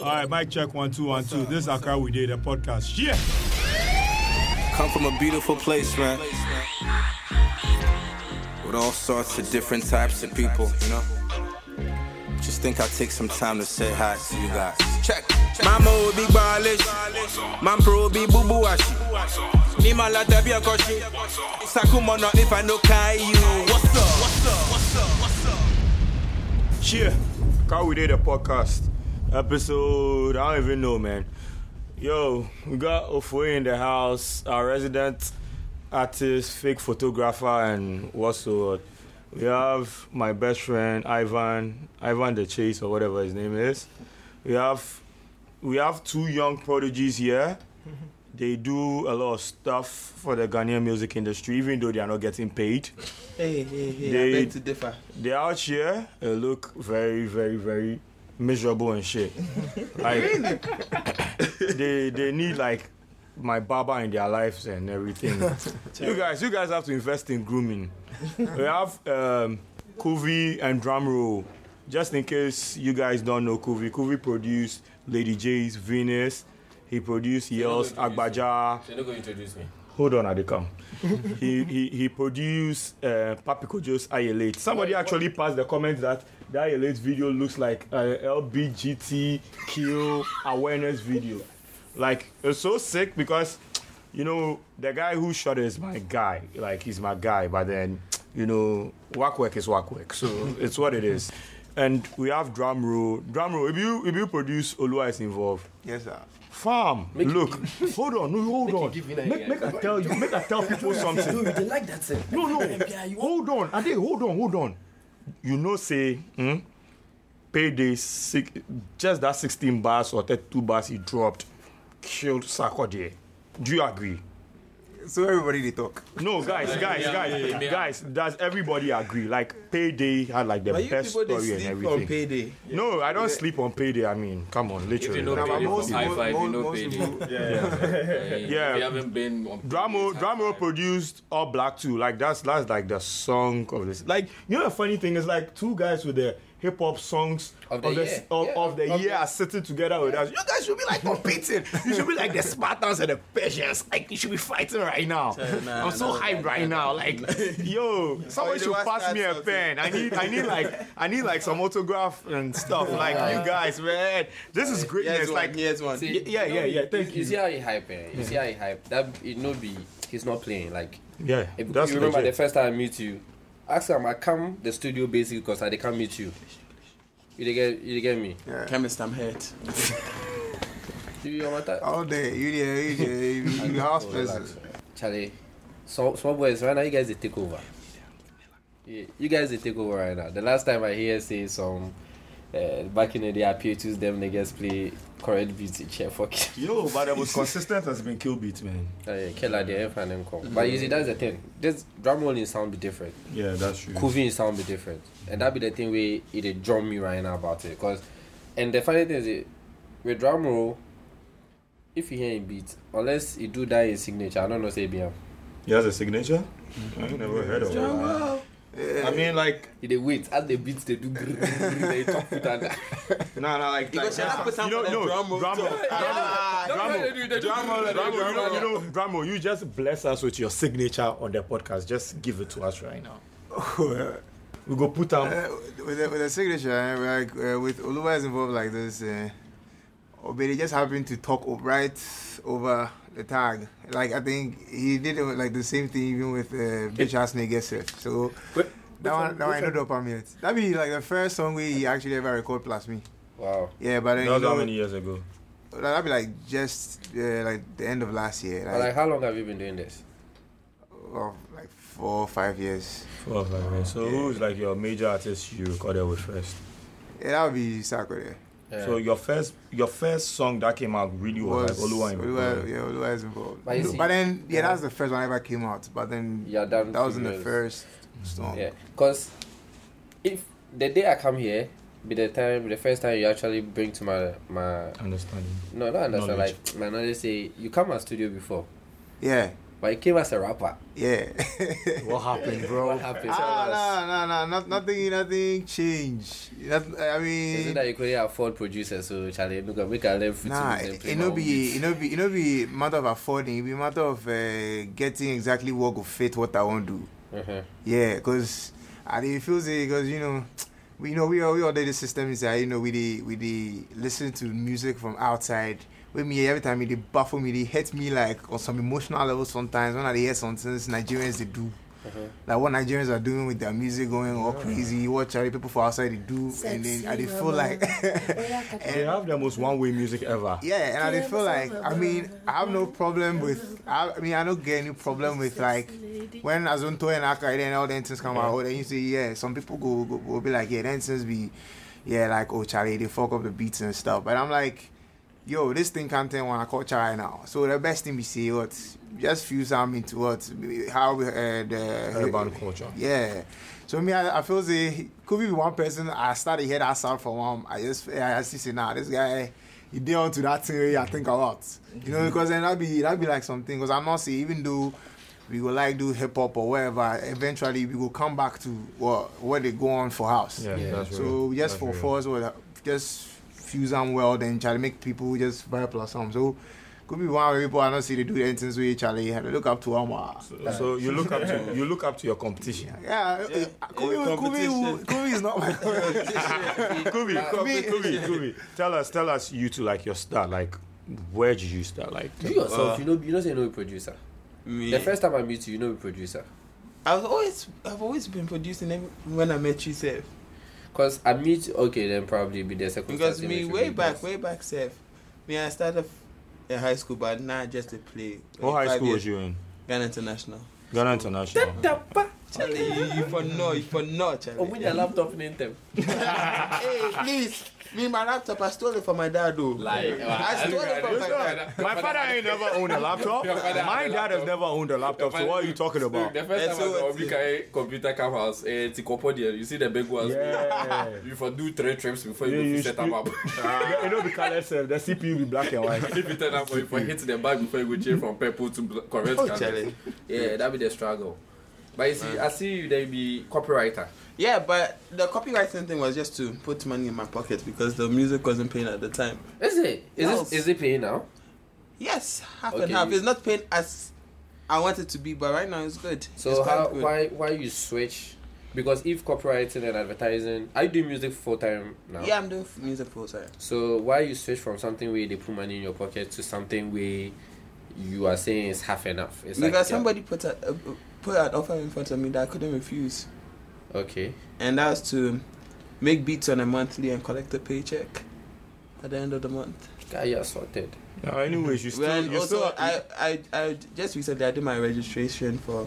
All right, mic check one two one two. This is Accra We Did a podcast. Yeah. Come from a beautiful place, man. With all sorts of different types of people, you know. Just think I'll take some time to say hi to you guys. Check. Mama will be balish. Man pro be boo boo ashi. Ni malata bi akoshi. Sakuma no if I no kai you. What's up? What's up? What's up? What's up? Yeah. Accra We Did a podcast. Episode, I don't even know, man. Yo, we got Ofoe in the house, our resident artist, fake photographer, and what's so we have my best friend Ivan, Ivan the Chase or whatever his name is. We have we have two young prodigies here. They do a lot of stuff for the Ghanaian music industry, even though they are not getting paid. Hey, hey, hey, They- I beg to differ. They out here They look very, very, very miserable and shit. like they they need like my barber in their lives and everything. you guys, you guys have to invest in grooming. we have um, Kuvie and Drumroll. Just in case you guys don't know Kuvie, Kuvie produced Lady J's Venus. He produced Yells Agbaja. You're not going to introduce me. Hold on, Adekam. he, he he produced uh, Pappy Kojo's Ayelate. Somebody actually passed the comment that the Ayelate video looks like a LBGT kill awareness video. Like it's so sick because you know the guy who shot it is my guy. Like he's my guy, but then you know work work is work work. So it's what it is. And we have Drumroll. Drum roll. If you if you produce Oluwa is involved. Yes, sir. Farm, look, hold on, no, hold on. give me that Make, make I tell you, make I tell people something. they like that thing. No, no, hold on, Ade, hold on, hold on. You know, say, hmm, payday, six, just that 16 bars or 32 bars he dropped, killed Sarkodie. Do you agree? So everybody they talk. No, guys, guys, guys, yeah, yeah. guys. Does everybody agree? Like payday had like the But you best people they story and sleep everything. on payday. No, I don't sleep on payday. I mean, come on, If literally. you know Nah, but Payday most- from high five, you most- know most Payday. people- Yeah. If you haven't been on Dramo, Payday, Dramo produced All Black too. Like that's that's like the song of this. Like you know the funny thing is like two guys with the hip hop songs Of the year. of, Yeah, of the of year the- are sitting together with us. You guys should be like competing. you should be like the Spartans and the Persians. Like you should be fighting right now. nah, I'm so nah, hyped right now. Like yo, somebody you should pass me a starts pen. I need I need like I need like some autograph and stuff. Like you guys, man. This is greatness. Here's one. Like Here's one. See, yeah, yeah, yeah, thank you. you. see how he hype, eh? You see how he hype. That it no be. He's not playing. Like yeah, if that's you remember legit. the first time I meet you, ask him I come the studio basically because I they can't meet you. You dey get you dey get me. Yeah. Kemist, I'm hurt. You you matter. All day, you there, you there, you, you house person. relax. Charlie, so small boys right now you guys they take over. Yeah, you guys they take over right now. The last time I hear say some uh, back in the day, I PA2s them niggas play correct beats in chair fuck. Yo, but the most consistent has been Kill Beat, man. Uh, Killer the F and them come. But you see that's the thing. This drum rolling sound be different. Yeah, that's true. Cooving sound be different. And that be the thing where it dey drum me right now about it. Cause and the funny thing is it, with Drumroll, if you hear a beat, unless you do that in signature, I don't know say BM. He has a signature? I never heard of it. I mean, like, They wait as the beats they do grrr, grrr, they talk with that. nah, nah, like, like Because you're not put you know, no, drum drama, too. drama, drama, They do- they do- drama, drama, you know, they you do- know, drama. You just bless us with your signature on the podcast. Just give it to us right now. We go put them. Uh, with, the, with the signature, uh, like uh, with Oluwa is involved like this, uh, Obe they just happened to talk o- right over the tag. Like I think he did it with, like the same thing even with uh, Bitch Ass Nigga Set. So But- that one, that one I know the palm yet. That be like the first song we he actually ever record plus me. Wow. Yeah, but then That you was how many years ago? That'd be like just uh, like the end of last year, like, like, how long have you been doing this? oh, like four five years. Four or five years. So, who's like your major artist you recorded with first? Yeah, that would be Sarkodie. Yeah. So your first, your first song that came out really was, like Oluwa in Oluwa, yeah, Oluwa is involved. But see- But then, yeah, that's the first one ever came out. But then, Yeah, done that was in the first song. Yeah, cause if the day I come here, be the time, the first time you actually bring to my my Understanding. no, not understand Knowledge. like my knowledge say you come at studio before. Yeah, but he came as a rapper. Yeah. What happened, bro? What happened? ah, no, no, no, not, nothing, nothing changed. Not, I mean, Is it that you couldn't afford producers, so Charlie, look, we can learn free Nah, to use it, them it no be it no be it no be matter of affording. It be matter of uh, getting exactly what go fit what I want to do. uh Yeah, cause I dey feel say because you know we know we all we all did the system is that you know we dey we dey listen to music from outside. With me every time they dey baffle me, they hit me like on some emotional level sometimes. When I hear some things Nigerians they do. Uh-huh. Like what Nigerians are doing with their music going all crazy, what Charlie people for outside they do, and then I dey feel like They have the most one-way music ever. Yeah, and I dey feel like I mean I have no problem with I, I mean I don't get any problem with like when Azonto and Akai then all the things come out uh-huh. then you see yeah some people go go, go be like yeah then things be yeah like oh Charlie they fuck up the beats and stuff. But I'm like yo this thing can't tell when I call Charlie now so the best thing we say what just fuse am into what how we uh, the Urban culture. yeah. So me, I, I feel say could be one person. I started hear that sound from him. I just I just say nah, this guy he did onto that thing I think a lot. You know, because then that be that be like something. Because I'm not say even though we will like do hip hop or whatever, eventually we will come back to what what they go on for house. Yeah, Yeah. that's So real. just That's for real. for us, well, just fuse them well, then try to make people just vibe plus some. So could be one where people I don't see they do the things with Charlie. Had to look up to him. uh, So, so you look up to you look up to your competition. Yeah, Yeah, Kubi, yeah, Kubi, competition. Kubi is not my Kubi, Kubi, Kubi, Kubi. Tell us, tell us, you two like your start. Like, where did you start? Like, You yourself, Uh, you know, you know, say you know a producer. Me, The first time I meet you, you know a producer. I've always, I've always been producing them when I met you, Seth. Cause I meet, okay, then probably be the second. Because me, way back, way back, Seth. Me, I started in high school, but now just to play. what high school years. was you in? Ghana International. Ghana International. Charlie, you, you for no, you for no, Charlie. Oh, when your laptop name them. hey, please. Me, my laptop, I stole it from my dad, though. Like, I stole it from my dad. My father ain't never owned a laptop. My had a dad has never owned a laptop. So what are you talking about? The first That's time I what- got Oblika computer come house, eh, Tikopo there, you see the big ones. Yeah. You for do three trips before Yeah, you you set them up. Yeah, you know the color self, the CPU be black and white. if you turn up, or if you hit the bag before you go change from purple to bl- correct Oh, color. Charlie. Yeah, that be the struggle. But you see, I see you, they be copywriter. Yeah, but the copywriting thing was just to put money in my pocket because the music wasn't paying at the time. Is it? Is Yes. it? Is it paying now? Yes, half Okay, and half. you- It's not paying as I want it to be, but right now it's good. So It's how good. why why you switch? Because if copywriting and advertising, I do music full time now. Yeah, I'm doing f- music full time. So why you switch from something where they put money in your pocket to something where you are saying it's half enough? It's Because like, somebody put a, uh, put an offer in front of me that I couldn't refuse, okay. and that was to make beats on a monthly and collect a paycheck at the end of the month. Guy, you're sorted. No, anyways, you still, Well, you also, still, I, I, I just recently I did my registration for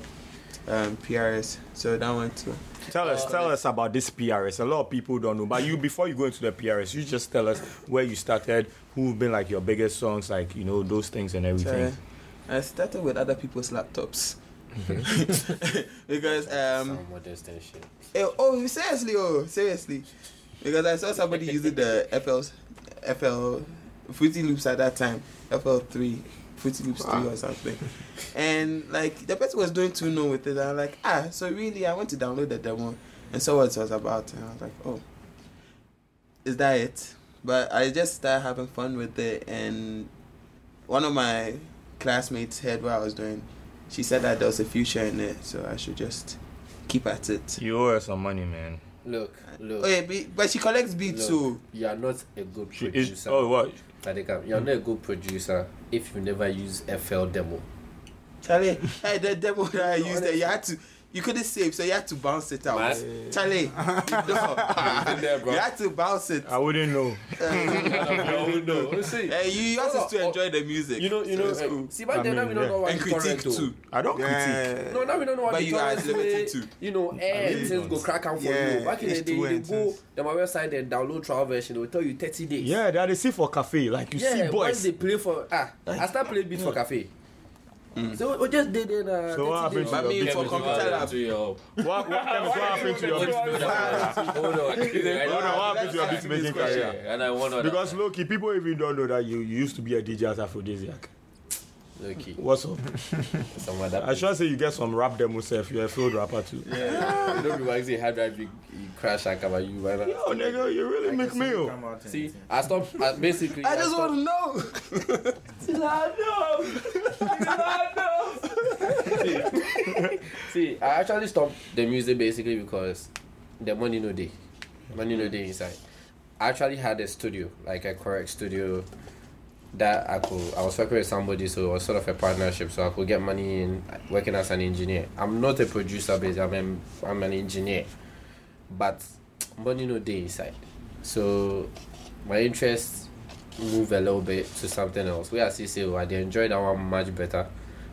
um, PRS, so that one too. tell us, tell us about this PRS. A lot of people don't know, but you before you go into the PRS, you just tell us where you started, who've been like your biggest songs, like you know those things and everything. So, I started with other people's laptops because um, Some shit. Eh, oh, seriously, oh, seriously. Because I saw somebody using the FL's, FL Fruity Loops at that time, FL3, Fruity Loops 3 or something. And like the person was doing too no with it. And I'm like, ah, so really, I went to download the demo and saw what it was about. And I was like, oh, is that it? But I just started having fun with it. And one of my classmates heard what I was doing. She said that there was a future in it, so I should just keep at it. You owe her some money, man. Look, look. Oh yeah, be- but she collects beats, too. You are not a good producer. is, oh what? Tadeka, you're not a good producer if you never use FL demo. Charlie, hey, the demo that I used there, you had to, you couldn't save, so you had to bounce it out. Man. Charlie, no, in there, bro. you had to bounce it. I wouldn't know. no, no. See, Hey, you you have Hold to enjoy the music. you know, you know. it's eh, cool. See, back I then, now mean, we don't know yeah. what and the critique torrent too. I don't critique. Yeah. No, now we don't know what But the you are torrent limited way. to. You know, eh, really things go crack out for Yeah, you. Back in the day, too they go on my website and download trial version. They will tell you 30 days. Yeah, that is see for cafe. Like you yeah, see once boys. they play for ah, I start playing beats for cafe. So we just did it. Uh, So what 30 happened days. to But your me beat for making computer career? lab. What, what, Kevin, what happened to your beat making career? Hold on. Hold on, what happened to your beat making career? And I won Because look, people even don't know that you, you used to be a DJ at Aphrodisiac. Low key. What's up? Some other. I should say you get some rap demo self. You're a field rapper too. Yeah. Don't be waxing hard drive. You, you crash and cover you. Why not? Yo, nigga, you really make me. Come See. I stopped. I basically. I just stopped- want to know. See, I actually stopped the music basically because the money no day. Money no day inside. I actually had a studio, like a correct studio that I could I was working with somebody so it was sort of a partnership so I could get money in working as an engineer. I'm not a producer basically, I'm a, I'm an engineer. But money no day inside. So my interest move a little bit to something else. Where I see say oh, I dey enjoy that one much better.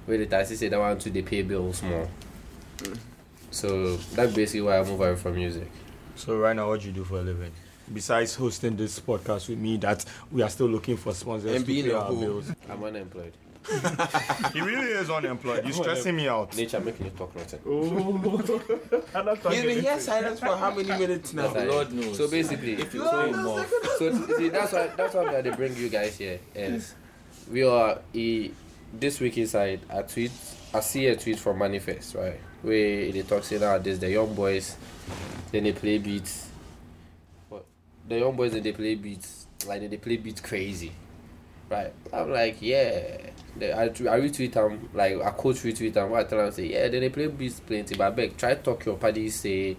Where the I see say that one to they pay bills more. Hmm. So that's basically why I move away from music. So right now, what do you do for a living? Besides hosting this podcast with me, that we are still looking for sponsors And to pay our hoe. bills. I'm unemployed. He really is unemployed. You're stressing me out. Nature making you talk nothing. Oh. He's been here silent for how many minutes now? Like, Lord knows. So basically, If you so, throw him off, so see, that's why that's why we had to bring you guys here. Is we are he, this week inside a tweet. I see a tweet from Manifest right where they talk say nowadays the young boys then they play beats. The young boys then they play beats like they play beats crazy. Right, I'm like, yeah. The, I, I retweet them, like I coach retweet them. What I tell them, say, yeah, then they play beats plenty. But I beg, try talk your party, say,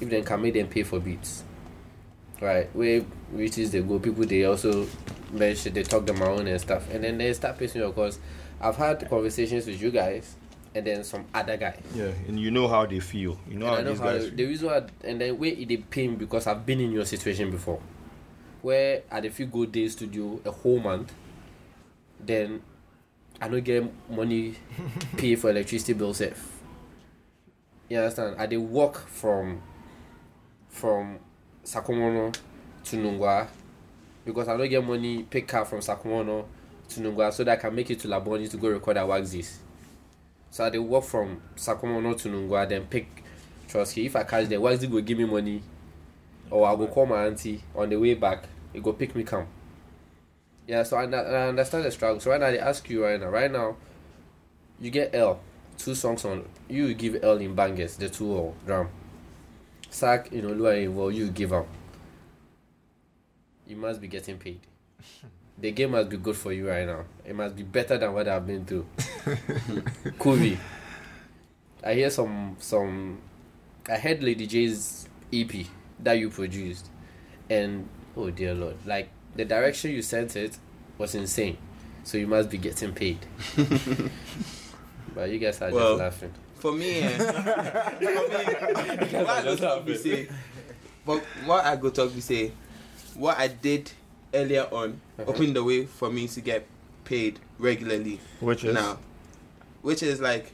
if they can make them pay for beats. Right, where which is they go, people they also mention, they talk them around and stuff. And then they start pissing you off because I've had conversations with you guys and then some other guy. Yeah, and you know how they feel. You know And I how know these how guys. the, the reason why, and then where it pain because I've been in your situation before, where at few good days to do a whole month, then I don't get money pay for electricity bill safe. You understand? I did walk from from Sakumono to Nungua because I don't get money pick car from Sakumono to Nungua so that I can make it to Labone to go record at Waxis. So I dey walk from Sakumono to Nungua, then pick Trotsky. If I catch them, Waxi go give me money, or I go call my auntie on the way back. He go pick me come. Yeah, so I, I understand the struggle. So right now they ask you right now, right now, you get L, two songs on. You give L in bangers, the two or drum. Sack, you know, Lua involved, you give up. You must be getting paid. The game must be good for you right now. It must be better than what I've been through. Kuvie. I hear some some I heard Lady J's EP that you produced and oh dear lord, like the direction you sent it was insane. So you must be getting paid. but you guys are Well, just laughing. For me, eh, for me, what I go talk be say, but what I go talk be say, what I did earlier on Uh-huh. opened the way for me to get paid regularly Which is now, which is like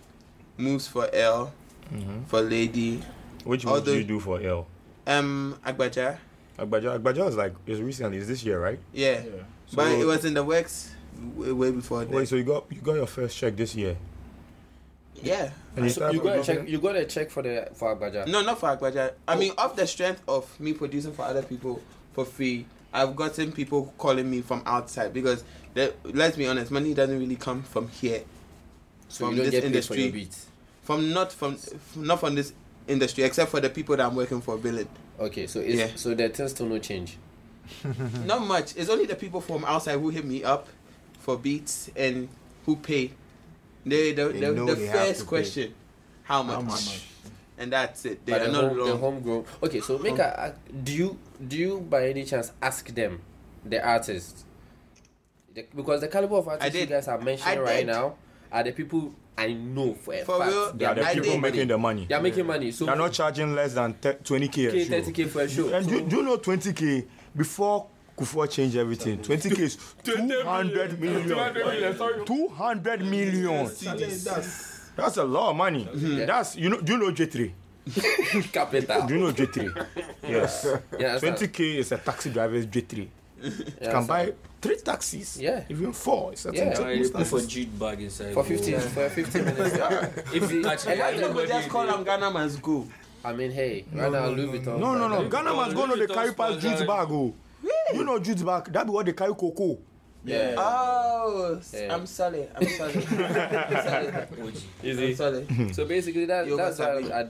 moves for L, Mhm. for Lady, Which one do you do for L? um, Agbaja, Agbaja, Agbaja was like it's recently. It's this year, right? yeah, yeah. but it was in the works way, way before that. Wait, so you got you got your first check this year? yeah, And you So you got a check you got a check for the for Agbaja. No, not for Agbaja. I Oh. mean, off the strength of me producing for other people for free, I've gotten people calling me from outside because, they, let's be honest, money doesn't really come from here, so from you don't this get paid for industry. your beats. from not from not from this industry, except for the people that I'm working for billing. Okay, so it's Yeah. so there tends to no change. Not much. It's only the people from outside who hit me up for beats and who pay. They the, They the, know the they first question, how much? How much? And that's it. They But are the, not home, the long. homegrown. Okay, so make a, a do you do you by any chance ask them, the artists, the, because the caliber of artists you guys are mentioning I right did. now are the people I know for a For fact. real, They are the I people did. making the money. They are making money. So They are not charging less than twenty k a K, show. 30k for a show. And do, So- do you know 20k before Kufuor changed everything? 20k is 200 million. 200 million. That's a lot of money. That's mm-hmm. you know. Do you know J3? capital. Do you know J3? yes. Yeah, 20k is a taxi driver's J3. You can buy three taxis. Yeah. Even four. It's a Yeah. ten- you put for jute bag inside? for go. 15 for 15 minutes. If you catch And that's People just call them Ghana man's go. I mean, hey, right now Louis Vuitton. No, no, no. No, Ghana no, must go no, no they carry no, past jute bag. Oh. You know jute bag. That be what they carry cocoa. Yeah. Oh, Yeah. I'm sorry. I'm sorry. I'm sorry. OG. I'm sorry. So basically, that, You that's how. oversell. I,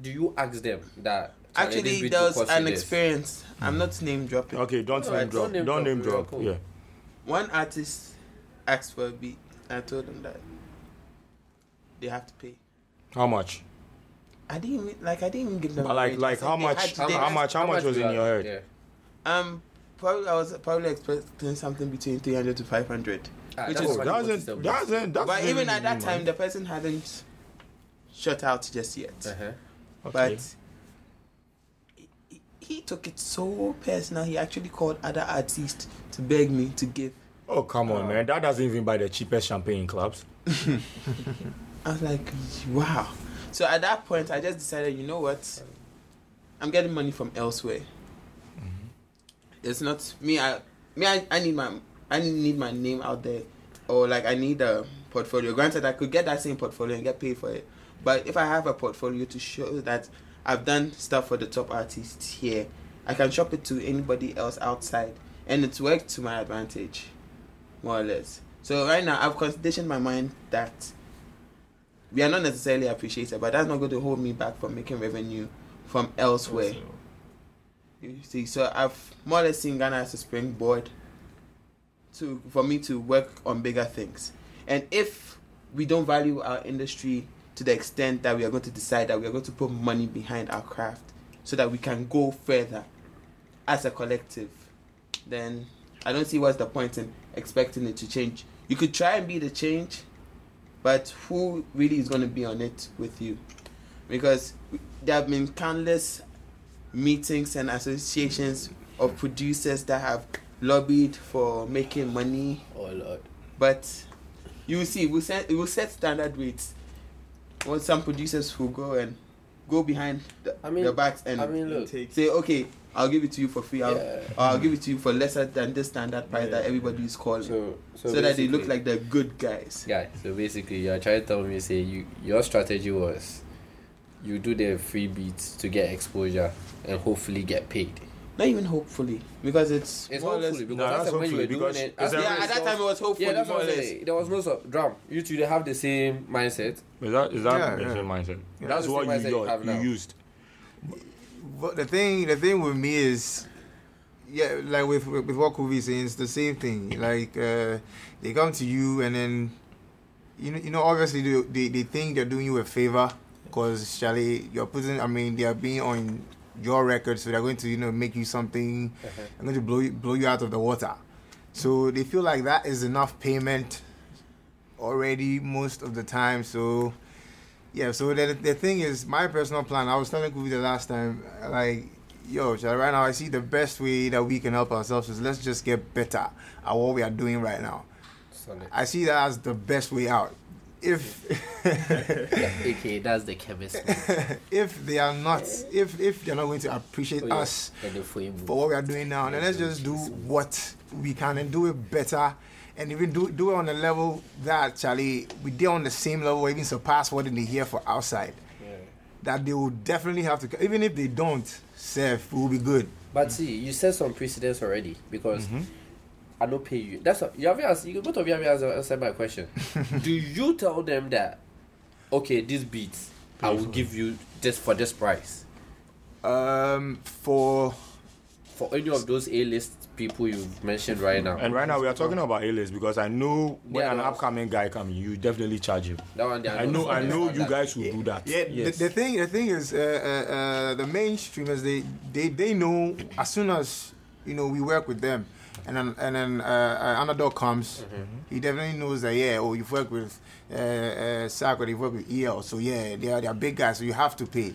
do you ask them that? Actually, beat there was an you this"? experience. I'm not name dropping. Okay, don't No, name don't drop. name Don't drop, name we drop. cool. Yeah. One artist asked for a beat. I told them that they have to pay. How much? I didn't even, like. I didn't even give them. But like, like how they much? had to- How, they- how much? How much was in your have? head? Um, probably I was probably expecting something between 300 to 500. Ah, Which is- Oh, what that's it it. was still That's but even at that good, time, the person hadn't shut out just yet. Uh-huh. Okay. But he, he- he took it so personal. He actually called other artists to beg me to give. Oh come on, man! That doesn't even buy the cheapest champagne in clubs. I was like, wow. So at that point, I just decided, you know what? I'm getting money from elsewhere. It's not me. I me. I, I need my. I need my name out there, or like I need a portfolio. Granted, I could get that same portfolio and get paid for it. But if I have a portfolio to show that I've done stuff for the top artists here, I can shop it to anybody else outside, and it's worked to my advantage, more or less. So right now, I've conditioned my mind that we are not necessarily appreciated, but that's not going to hold me back from making revenue from elsewhere. You see, so I've more or less seen Ghana as a springboard to for me to work on bigger things. And if we don't value our industry to the extent that we are going to decide that we are going to put money behind our craft so that we can go further as a collective, then I don't see what's the point in expecting it to change. You could try and be the change, but who really is going to be on it with you? Because there have been countless meetings and associations of producers that have lobbied for making money, Oh lord. but you will see, we set, it will set standard rates. Well, some producers will go and go behind the, I mean- the backs and I mean, look. Say, okay, I'll give it to you for free. I'll, Yeah. I'll give it to you for lesser than the standard price that everybody is calling. So, So, so, that they look like the good guys. Yeah, so basically, you're trying to tell me, say, you your strategy was you do the free beats to get exposure and hopefully get paid. Not even hopefully, because it's, It's more or less- hopefully because No, that's that's when you were doing it. it's yeah, at that time it was hopefully yeah, that's more what or I'm less. saying. There was no so drum. You two they have the same mindset. Is that is that Yeah, the yeah. same mindset? Yeah. That's That's the what same you mindset you you, have you now. used. But the thing, the thing with me is, yeah, like with with, with what Kobe is saying, it's the same thing. Like uh, they come to you and then, you know, you know, obviously they they, they think they're doing you a favor because Charlie, you're putting. I mean, they are being on your record, so they're going to you know make you something. Uh-huh. They're going to blow you, blow you out of the water. So they feel like that is enough payment already most of the time. So yeah, so the, the thing is, my personal plan, I was telling Kubi the last time, like, yo, Charlie, right now I see the best way that we can help ourselves is let's just get better at what we are doing right now. Solid. I see that as the best way out. If AKA that's the chemistry. if they are not, if if they're not going to appreciate Oh, yeah. us And the frame for what we are doing now, then let's just do what we can and do it better, and even do do it on a level that Charlie we did on the same level, or even surpass what they hear for outside. That they will definitely have to, even if they don't serve, we will be good. But see, you set some precedents already because mm-hmm. I don't pay you. That's what, you haven't asked. You both of you haven't answered- answered my question. Do you tell them that okay, this beats I will give you just for this price Um, for for any of those A list people you've mentioned right now? And right now we are talking about A-list because I know when Yeah, an upcoming guy comes, you definitely charge him. that one, they I know I know you that. guys will do that. yeah, yes. the, the thing the thing is, uh, uh, uh, the mainstreamers they they they know as soon as you know we work with them, and then and then uh, uh, underdog comes, he definitely knows that yeah, oh you've worked with uh, uh, Sack or you've worked with EL, so yeah, they are they are big guys, so you have to pay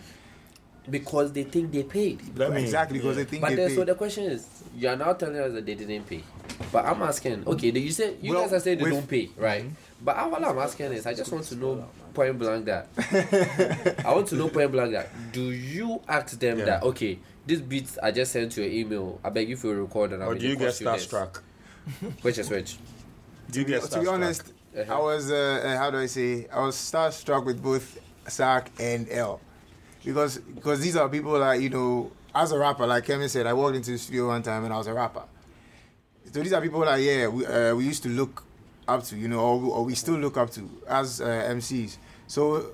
because they think they paid. Let me- exactly because they think But they then, pay. so the question is, you are now telling us that they didn't pay. But I'm asking, okay, you said you Well, guys are saying they don't pay, right? But all I'm asking is, I just want to know point blank that. I want to know point blank that. Do you ask them Yeah. that okay, this beats I just sent you an email. I beg you for a record and I Or mean, do you get starstruck? Which is which? Do you get starstruck? to be honest, Uh-huh. I was uh, uh, how do I say? I was starstruck with both Sack and L, because because these are people that you know. As a rapper, like Kevin said, I walked into the studio one time and I was a rapper. So these are people like yeah, we uh, we used to look up to, you know, or, or we still look up to as uh, MCs. So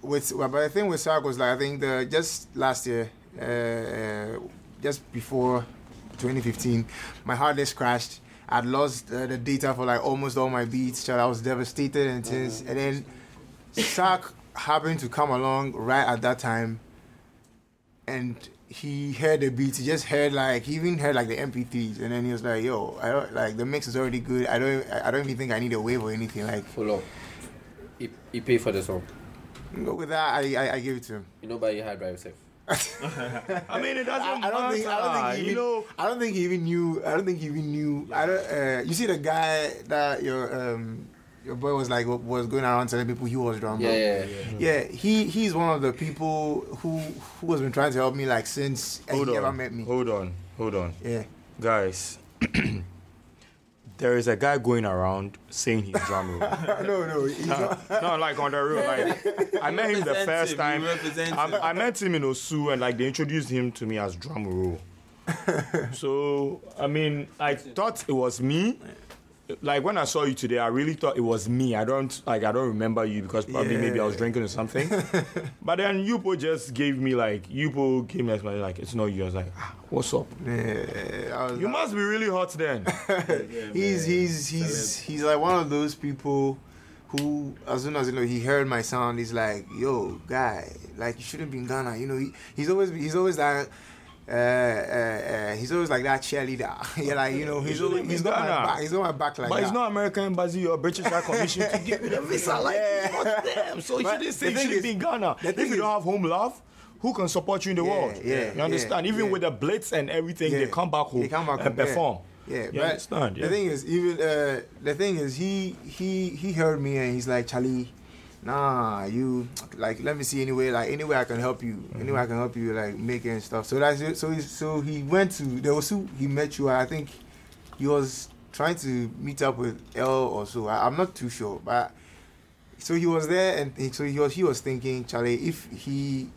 with but the thing with Sark was like I think the just last year, uh, uh, just before 2015, my hard disk crashed. I'd lost uh, the data for like almost all my beats. So I was devastated and things. And then Sark happened to come along right at that time, and he heard the beats. He just heard like he even heard like the MP3s, and then he was like, "Yo, I don't like the mix is already good. I don't I don't even think I need a wave or anything. Like Full up. He, he paid for the song. Go with that, I I, I gave it to him. You know, buy your hard drive yourself. I mean, it doesn't I, I don't think I don't matter, think he you even, know. I don't think he even knew. I don't think he even knew. I don't. Uh, you see the guy that your um your boy was like was going around telling people he was drunk. Yeah, yeah, yeah. Yeah, he he's one of the people who who has been trying to help me like since Hold he on. ever met me. Hold on. Hold on. Yeah. Guys, there is a guy going around saying he's drum roll. no, no, he's not. no, like on the real. Like I met him the first time. I. I met him in Osu and like they introduced him to me as Drumroll. so I mean, I thought it was me. Like when I saw you today, I really thought it was me. I don't like I don't remember you because probably maybe I was drinking or something. but then Yupo just gave me like Yupo gave me explanation like it's not you. I was like, ah, what's up? Yeah, I was You like- must be really hot then. he's he's he's he's like one of those people who as soon as you know he heard my sound he's like yo guy like you shouldn't be in ghana you know he, he's always he's always like uh, uh, uh, he's always like that cheerleader. yeah, like you know, he's always, he's got my back. He's got my back like but that. it's not American embassy or British High Commission to give you the visa. Like, Yeah. them. So you shouldn't say the you shouldn't is- be in Ghana. If you is- don't have home love, who can support you in the Yeah, world? yeah, You understand? yeah, Even yeah. with the blitz and everything, Yeah. they come back home They come back and home, yeah. perform. Yeah, You but understand? Yeah. the thing is, even uh, the thing is, he he he heard me and he's like, Charlie, nah, you like, let me see anyway, like any way I can help you, mm-hmm. any way I can help you, like make it and stuff. So that's it. So he so he went to there was who he met you. I think he was trying to meet up with L or so. I, I'm not too sure, but so he was there and he, so he was he was thinking, Charlie, if he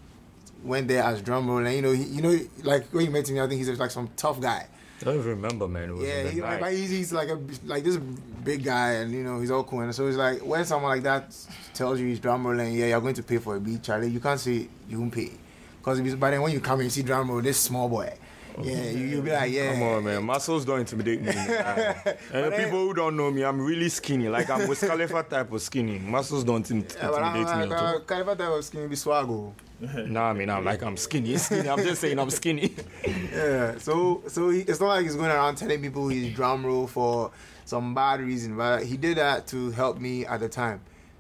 went there as Drumroll and you know he, you know like when you met him, I think he's like some tough guy. I don't even remember, man. Yeah, he, like, he's, he's like a like this big guy, and you know he's all cool. And so it's like when someone like that tells you he's drum rolling, yeah, you're going to pay for a beat, Charlie. You can't say you won't pay, because by then when you come and see Drumroll, this small boy, yeah, you, you'll be like, yeah, Come on, man. Muscles don't intimidate me. man. and the people who don't know me, I'm really skinny. Like I'm with Khalifa type of skinny. Muscles don't in- Yeah, but I'm intimidate me like, at all. uh, Caliber type of skin be swaggo. Nah, I mean, I'm like I'm skinny. skinny. I'm just saying I'm skinny. Yeah, so so he, it's not like he's going around telling people he's Drumroll for some bad reason, but he did that to help me at the time,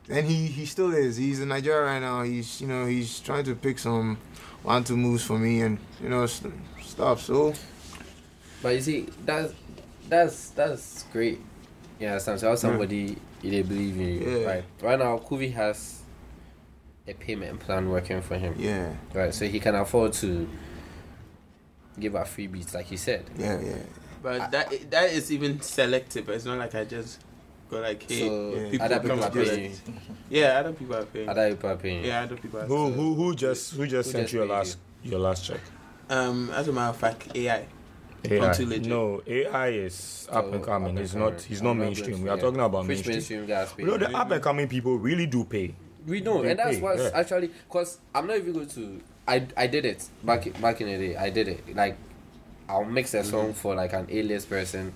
and he he still is. He's in Nigeria right now. He's you know he's trying to pick some one two moves for me and you know stuff. So But you see, that's that's that's great. Yeah, understand? So how somebody they believe in you, Yeah. right? Right now, Kuvie has a payment plan working for him, yeah, right? So he can afford to give out free beats, like he said. yeah, yeah. But that that is even selective. It's not like I just go like, hey, so yeah. people other come people are to paying. you. yeah, other people are paying. Other people are paying. yeah, other people are. who who who just who just Who sent just you your paid last your last check? Um, as a matter of fact, AI. AI. Too legit. No, AI is up and So, coming. up He's and not. coming. He's not I'm mainstream. We to- are talking about Which mainstream. mainstream guys pay? You know, the up and coming people really do pay. We know, They and that's pay, what's yeah. actually because I'm not even going to. I I did it back back in the day. I did it like I'll mix a song for like an A-list person,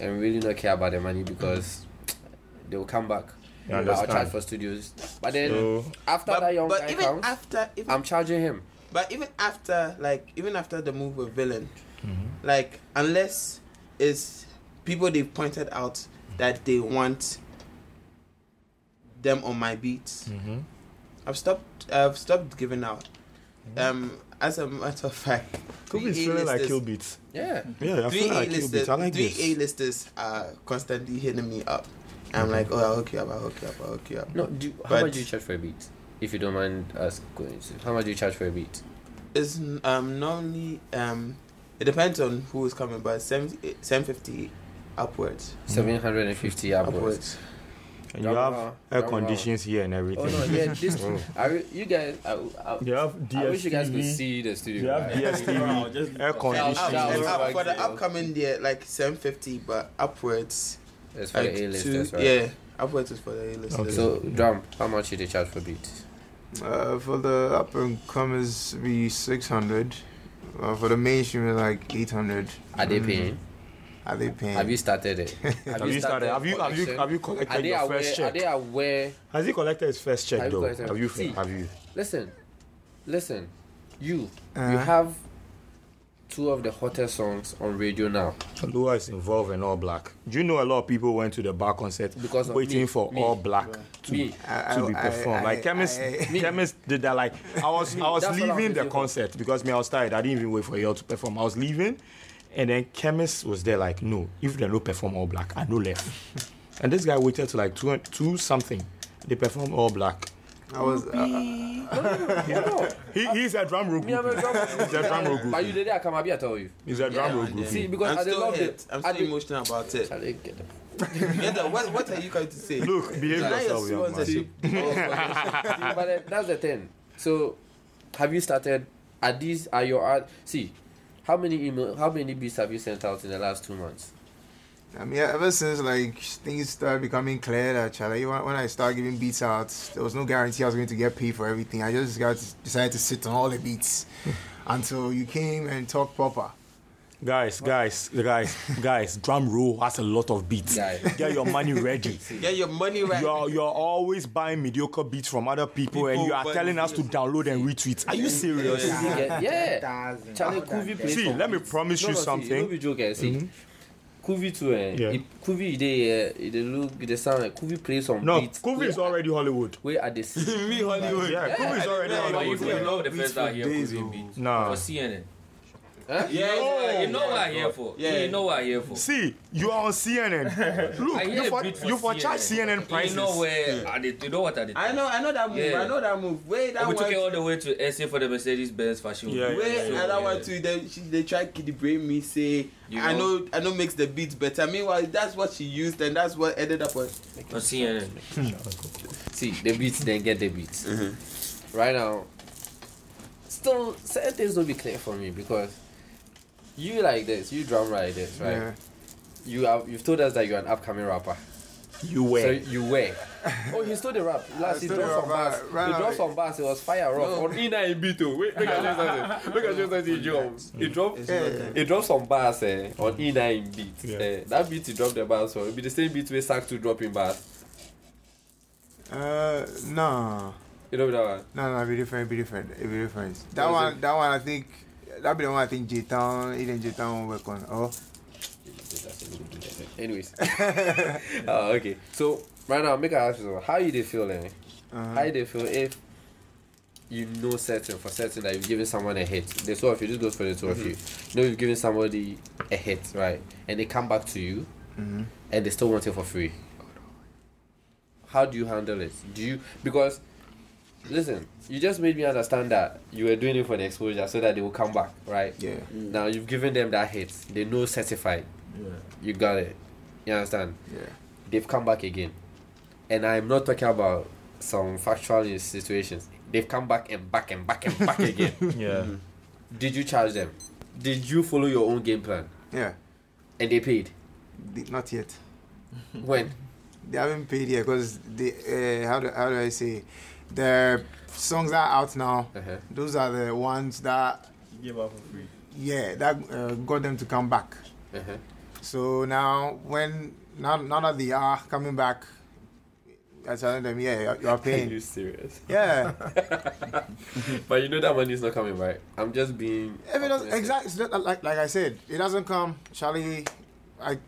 and really not care about the money because they will come back. You But I'll charge for studios. But then So after But, that young but guy even comes, after, even, I'm charging him. But even after, like, even after the move with Villain, Mm-hmm. like, unless it's people they've pointed out that they want them on my beats, Mhm. I've stopped. I've stopped giving out. Um, as a matter of fact, Could be three feeling like kill beats. Yeah. Yeah, I three feel like kill A-listers, beats. I like three this. A-listers are constantly hitting me up. I'm like, oh, I'll hook you up, I'll hook you up, I'll hook you up. No. Do, how But- much do you charge for a beat? If you don't mind us going to, how much do you charge for a beat? It's um normally um it depends on who is coming, but 750 upwards. Seven hundred and fifty upwards. Upwards. And you have huh? air Drama. conditions here and everything. Oh no, yeah, this. I, re- you guys, I, I, They have I wish you guys could see the They studio. have right? DSTV, air conditioning. Shout and out. up for the upcoming year, like 750, but upwards. It's for like the A-listers, right? Yeah, upwards is for the A-listers. Okay. So, drum, how much did they charge for beats? Uh, for the up and comers, be six hundred. Uh, for the mainstream, it's like eight hundred. Are they paying? Are they paying? Have you started it? Have you started? Have you have you have you Are collected they your aware? first Are check? they aware? Has he collected his first check Have you though? collected- Have you? See. Have you? Listen, listen. You, you Uh-huh. have two of the hottest songs on radio now. Lua is involved in All Black. Do you know a lot of people went to the bar concert Because waiting me, for me. All Black to, Me. To I- be performed? I- like Kemist, I- Kemist did that. Like I was, I was That's was leaving the waiting for. concert because me I was tired. I didn't even wait for y'all to perform. I was leaving, and then Kemist was there. Like no, if they don't perform All Black, I no left. and this guy waited to like two, two something. They perform All Black. I was. Uh, He, he's a drum roll Me, I'm a group. drum. He's a drum roll But you did that, come up here, I tell you. He's a drum roll group. See, because I'm I still love hit. it. I'm I still did- emotional about it. I didn't get it. Yeda, what, what are you going to say? Look, behave yourself, young man. sponsorship. See, but uh, that's the thing. So, have you started? Are these are your art? See, how many email? How many beats have you sent out in the last two months? I mean, ever since like things started becoming clear that Charlie, when, when I started giving beats out, there was no guarantee I was going to get paid for everything. I just got to, decided to sit on all the beats until you came and talked proper. Guys, guys, guys, guys, Drumroll has a lot of beats. Guy. Get your money ready. Get your money ready. You're, you're always buying mediocre beats from other people, and you are telling us to download and retweet. Are you serious? You get- yeah, Charlie Kuvie plays See, let me promise no, you no, something. Mm-hmm. no be joke, eh, see. Kuvie too, eh? Yeah. Yeah. Kuvie, they, uh, they look, they sound like Kuvie plays some No, beats. Kuvie is already Hollywood. Where are they? see- Me Hollywood. Yeah, Kuvie is already Yeah, But you Hollywood. you know the first I here, days, Kuvie. Nah. For CNN. Huh? Yeah, You know what oh I'm here for. Yeah. Yeah. You know what I'm here for. See, you are on CNN. Look, you a for, for you for charge CNN prices. You know where are they, you know what are they? I know, I know that move. Yeah. I know that move. Wait, that we one. took it all the way to SA for the Mercedes Benz fashion. Yeah, week. yeah, Wait, So, another one too. They she, they try to brain me say You I know- know I know makes the beats better. Meanwhile, that's what she used and that's what ended up on. on CNN. See, the beats, then get the beats. Mm-hmm. Right now, still, certain things don't be clear for me because you like this, you drum like this, right? Yeah. You have you've told us that you're an upcoming rapper. You were. So you were. oh, he stole the rap. Last he dropped some rap, bars. right he dropped some bars. It was fire rough on E nine beat too. Wait, look at this. Look at this he dropped. He dropped. Yeah. He dropped some bars eh, on E nine beat. Yeah. Eh, that beat he dropped the bars for. It'd be the same beat where Sack to dropping bars. Uh, no. You know that one. No, no, be different, be different, it be different. That one, that one, I think, that be the one I think J Town, even J Town will work on. Oh, Anyways. uh, okay. So right now, make I ask you how you they feel, eh? uh-huh. How you they feel if you know certain for certain that you've given someone a hit. The two of you, this goes for the 2 of you. You know you've given somebody a hit, right? And they come back to you Mhm. and they still want it for free. How do you handle it? Do you because listen, you just made me understand that you were doing it for the exposure so that they will come back, right? yeah, Now you've given them that hit. They know certified. Yeah. You got it. You understand? yeah. They've come back again. And I'm not talking about some factual situations. They've come back and back and back and back again. Yeah. Did you charge them? Did you follow your own game plan? Yeah, And they paid? The- not yet. When? They haven't paid yet because they, uh, how do, how do I say, the songs that are out now, Uh-huh. those are the ones that, Give up for free. yeah, that uh, got them to come back. Uh-huh. So now, when, now, now that they are coming back, I tell them, yeah, you're, you're paying. you serious? Yeah, But you know that money is not coming, right? I'm just being. if it doesn't, exactly, like, like I said, it doesn't come, Charlie, I,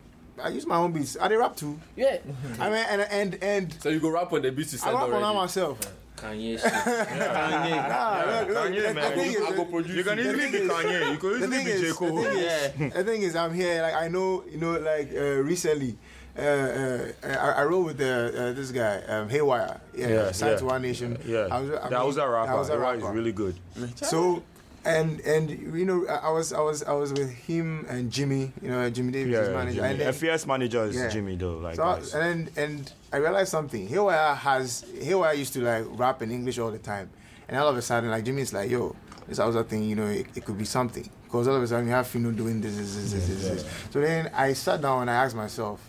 I use my own beats. I they rap too. Yeah. I mean, and, and, and, So you go rap on the beat you I send rap on that myself. Kanye shit. Nah, look, look, Kanye, the- man. the thing is- I go produce You can The easily thing be is- Kanye. You could the easily thing be is, J. the Cole. thing is, the thing is, I'm here. Like I know, you know, like uh, recently, uh, uh, I, I wrote with uh, uh, this guy, um, Haywire. Yeah, Yeah, signed yeah. to One Nation. Yeah. I was, I that mean, was a rapper. That was rapper. really good. So and and you know I was I was I was with him and Jimmy, you know Jimmy Davis, Yeah, manager, Jimmy. and then, FES manager is Yeah. Jimmy though. Like so I- and and I realized something. Here where I has here where I used to like rap in English all the time, and all of a sudden like Jimmy's like, yo, this other thing, you know, it, it could be something. Because all of a sudden you have Fino doing this, this, this, this, this, this. So then I sat down and I asked myself,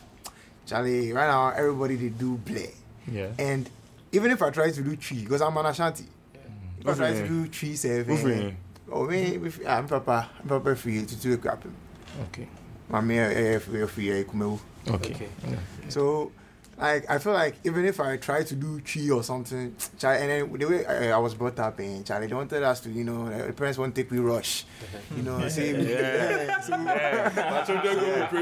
Charlie, right now everybody they do play. yeah. And even if I try to do tree, because I'm an Ashanti, if I try to do tree seven. Oh man, if- I'm papa, I'm papa free to do a crap. Okay. My man, eh, free, free, eh, kumeu. Okay. Okay. So, like, I feel like even if I try to do tree or something, Charlie, and then the way I, I was brought up in Charlie, they wanted us to, you know, the parents won't take we rush, you know, say, yeah, so,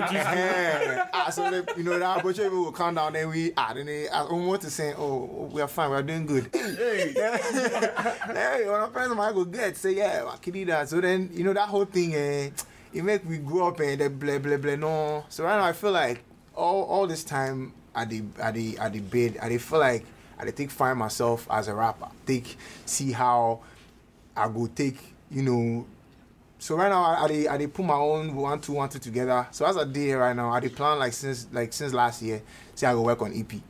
yeah. Ah, so they, you know that but will calm down then we ah then they I want to say oh we are fine we are doing good. Hey. Hey when our friends might go get say yeah I can do that. So then you know that whole thing eh it make we grow up and the blah blah blah no. So right now I feel like all all this time at the at the at the bed I feel like I dey take find myself as a rapper take see how I go take you know so right now I, I I put my own one two one two together. So as I did right now, I dey plan like since like since last year. See I go work on EP,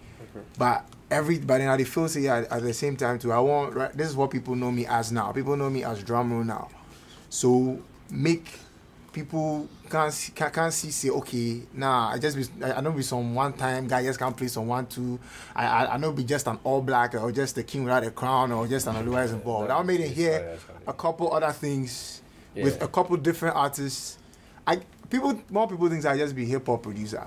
but every but then I feel say at, at the same time too. I want right, this is what people know me as now. People know me as Drumroll now. So make people can see can, can see say okay nah I just be I, I know be some one time guy just can't play some one two I I, I know be just an all black or just the king without a crown or just an otherwise involved. I made it here a couple other things with a couple different artists. I people more people think I just be hip hop producer.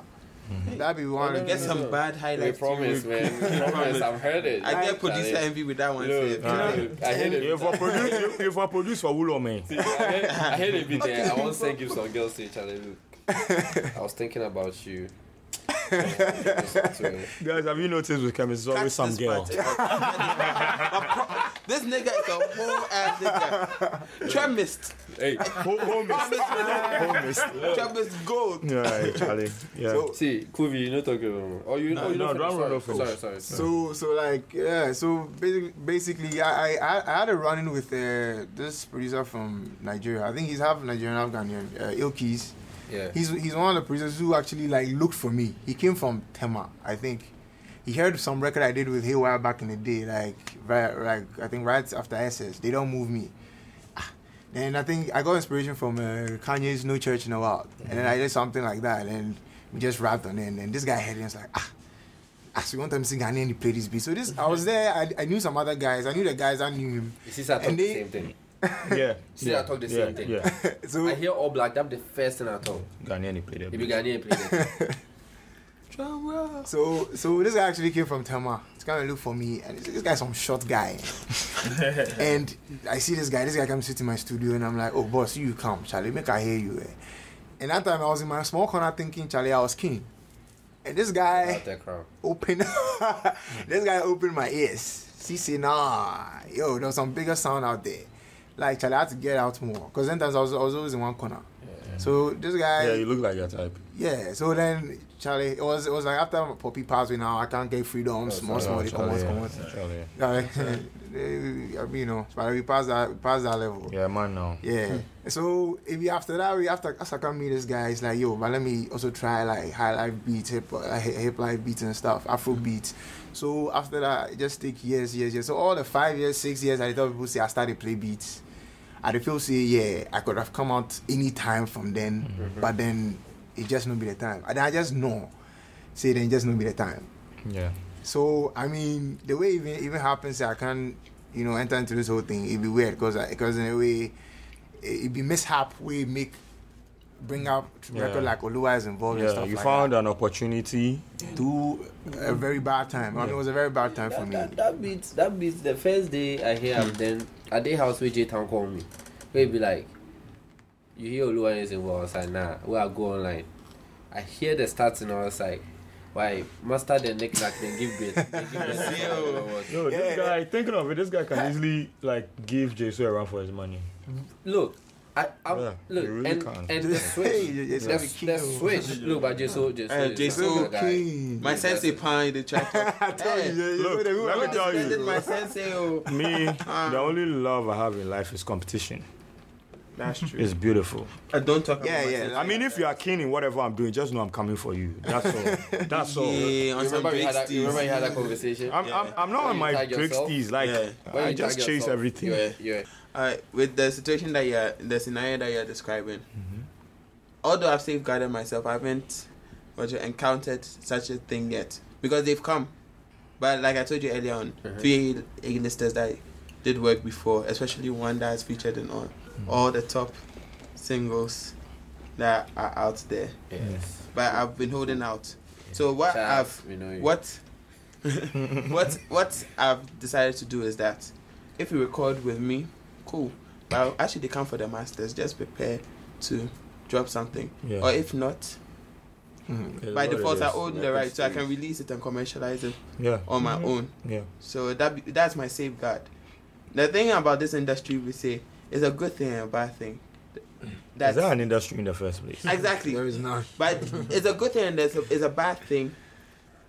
Mm-hmm. That'd be one. no, Get no, some no. bad We highlights. promise, man. We promise. I've heard it. I get producer envy with that one. Look, safe. look, I hate it. If I produce, if, if I produce for Wulo, man. I hate, I hate it bit there. I won't say give some girls to each other. Look, I was thinking about you. Guys, have you noticed with Kemist, it's always some Catch girl. this nigga is a whole ass nigga. Tremist. hey, Home home mist. Home mist. Tremist gold. Yeah, Charlie. Yeah. So, see, Kuvie, you're not talking about. Oh, you know, No, you no, know, Drumroll, sorry, sorry, sorry, sorry. so so like yeah. So basically, basically I I, I had a run in with uh, this producer from Nigeria. I think he's half Nigerian, half Ghanaian. Uh, Ilkis. Yeah. He's he's one of the producers who actually like looked for me. He came from Tema, I think. He heard some record I did with Haywire back in the day, like right, like I think right after SS. They don't move me. Ah, Then I think I got inspiration from uh, Kanye's No Church in the Wild, and then I did something like that, and we just rapped on it. And then this guy heard it and was like, ah, ah, so you want them to sing Ghanaian? He played this beat. So this, I was there. I, I knew some other guys. I knew the guys. I knew him. You see, I talk And the they- same thing. Yeah. See, yeah. I talk the yeah, same thing. Yeah. So I hear all black. That's the first thing I talk. Ghanaian, he played If it. you Ghanaian play it. So so this guy actually came from Tema. He's coming to look for me, and this, this guy's some short guy. and I see this guy. This guy comes sit in my studio, and I'm like, "Oh, boss, you come, Charlie. Make I hear you." Eh. And that time I was in my small corner thinking, Charlie, I was king. And this guy Out opened, this guy opened my ears. He said, "Nah, yo, there's some bigger sound out there." Like Charlie, I had to get out more, cause then times I was, I was always in one corner. So this guy, Yeah, you look like your type. yeah, so then Charlie, it was it was like after Poppy passed me now, I can't get freedom, small small, they come on, Charlie, come on. yeah. Charlie. Yeah, you know, but we passed that, we passed that level. Yeah, man, now. Yeah. So if we after that, we after as I come meet this guy, it's like yo, but let me also try like high life beats, hip uh, hip life beats and stuff, Afro beats. So after that, it just take years, years, years. So all the five years, six years, I tell people say I started play beats. I feel say yeah, I could have come out any time from then, mm-hmm. but then it just not be the time. And I just know, say then just not be the time. Yeah. So I mean, the way even even happens, I can't you know enter into this whole thing. It'd be weird because because in a way, it, it be mishap. We make bring up record Yeah. like Oluwa is involved and Yeah, stuff you like found that. an opportunity. Do a very bad time. I mean, it was a very bad time for me. that, that beats that beats the first day I hear him then at the house where J Town call me. Where he be like you hear Oluwa is involved, I was like, nah, we are go online. I hear the stats and I was like, why master the neck like then give bit. Then give bit. Yo, this guy, thinking of it, this guy can easily like give Jesus a run for his money. Look, I, I Yeah, look you really and, can. and the switch, Hey, it's the, every switch. Look, but Jesu, Jesu, is Jesu a good guy. King. My sensei pine in the chat. I told you, you Look, know the- let me tell you. my sensei. Oh. Me, ah. the only love I have in life is competition. That's true. It's beautiful. I don't talk Yeah, about yeah, myself. I mean, if you are keen in whatever I'm doing, just know I'm coming for you. That's all. That's all. Yeah, on You remember, we had that, you remember you had that conversation? I'm, I'm, I'm not When on my tag Drake Like, Yeah. I just chase yourself, everything. You're, you're, Alright, with the situation that you're, the scenario that you're describing, Mm-hmm. although I've safeguarded myself, I haven't what you, encountered such a thing yet because they've come. But like I told you earlier on, Mhm. three A-listers that did work before, especially one that's featured in all, Mm-hmm. all the top singles that are out there. yes. But I've been holding out. So what I've we know you. what what what I've decided to do is that if you record with me, cool. But I'll actually come for the masters. Just prepare to drop something. Yeah. Or if not, It's by what it default, I own Yeah, the right, so I can release it and commercialize it Yeah. on my mm-hmm. own. Yeah. So that be, that's my safeguard. The thing about this industry, we say, is a good thing and a bad thing. Is that an industry in the first place? exactly. There is none. But it's a good thing and there's a, it's a bad thing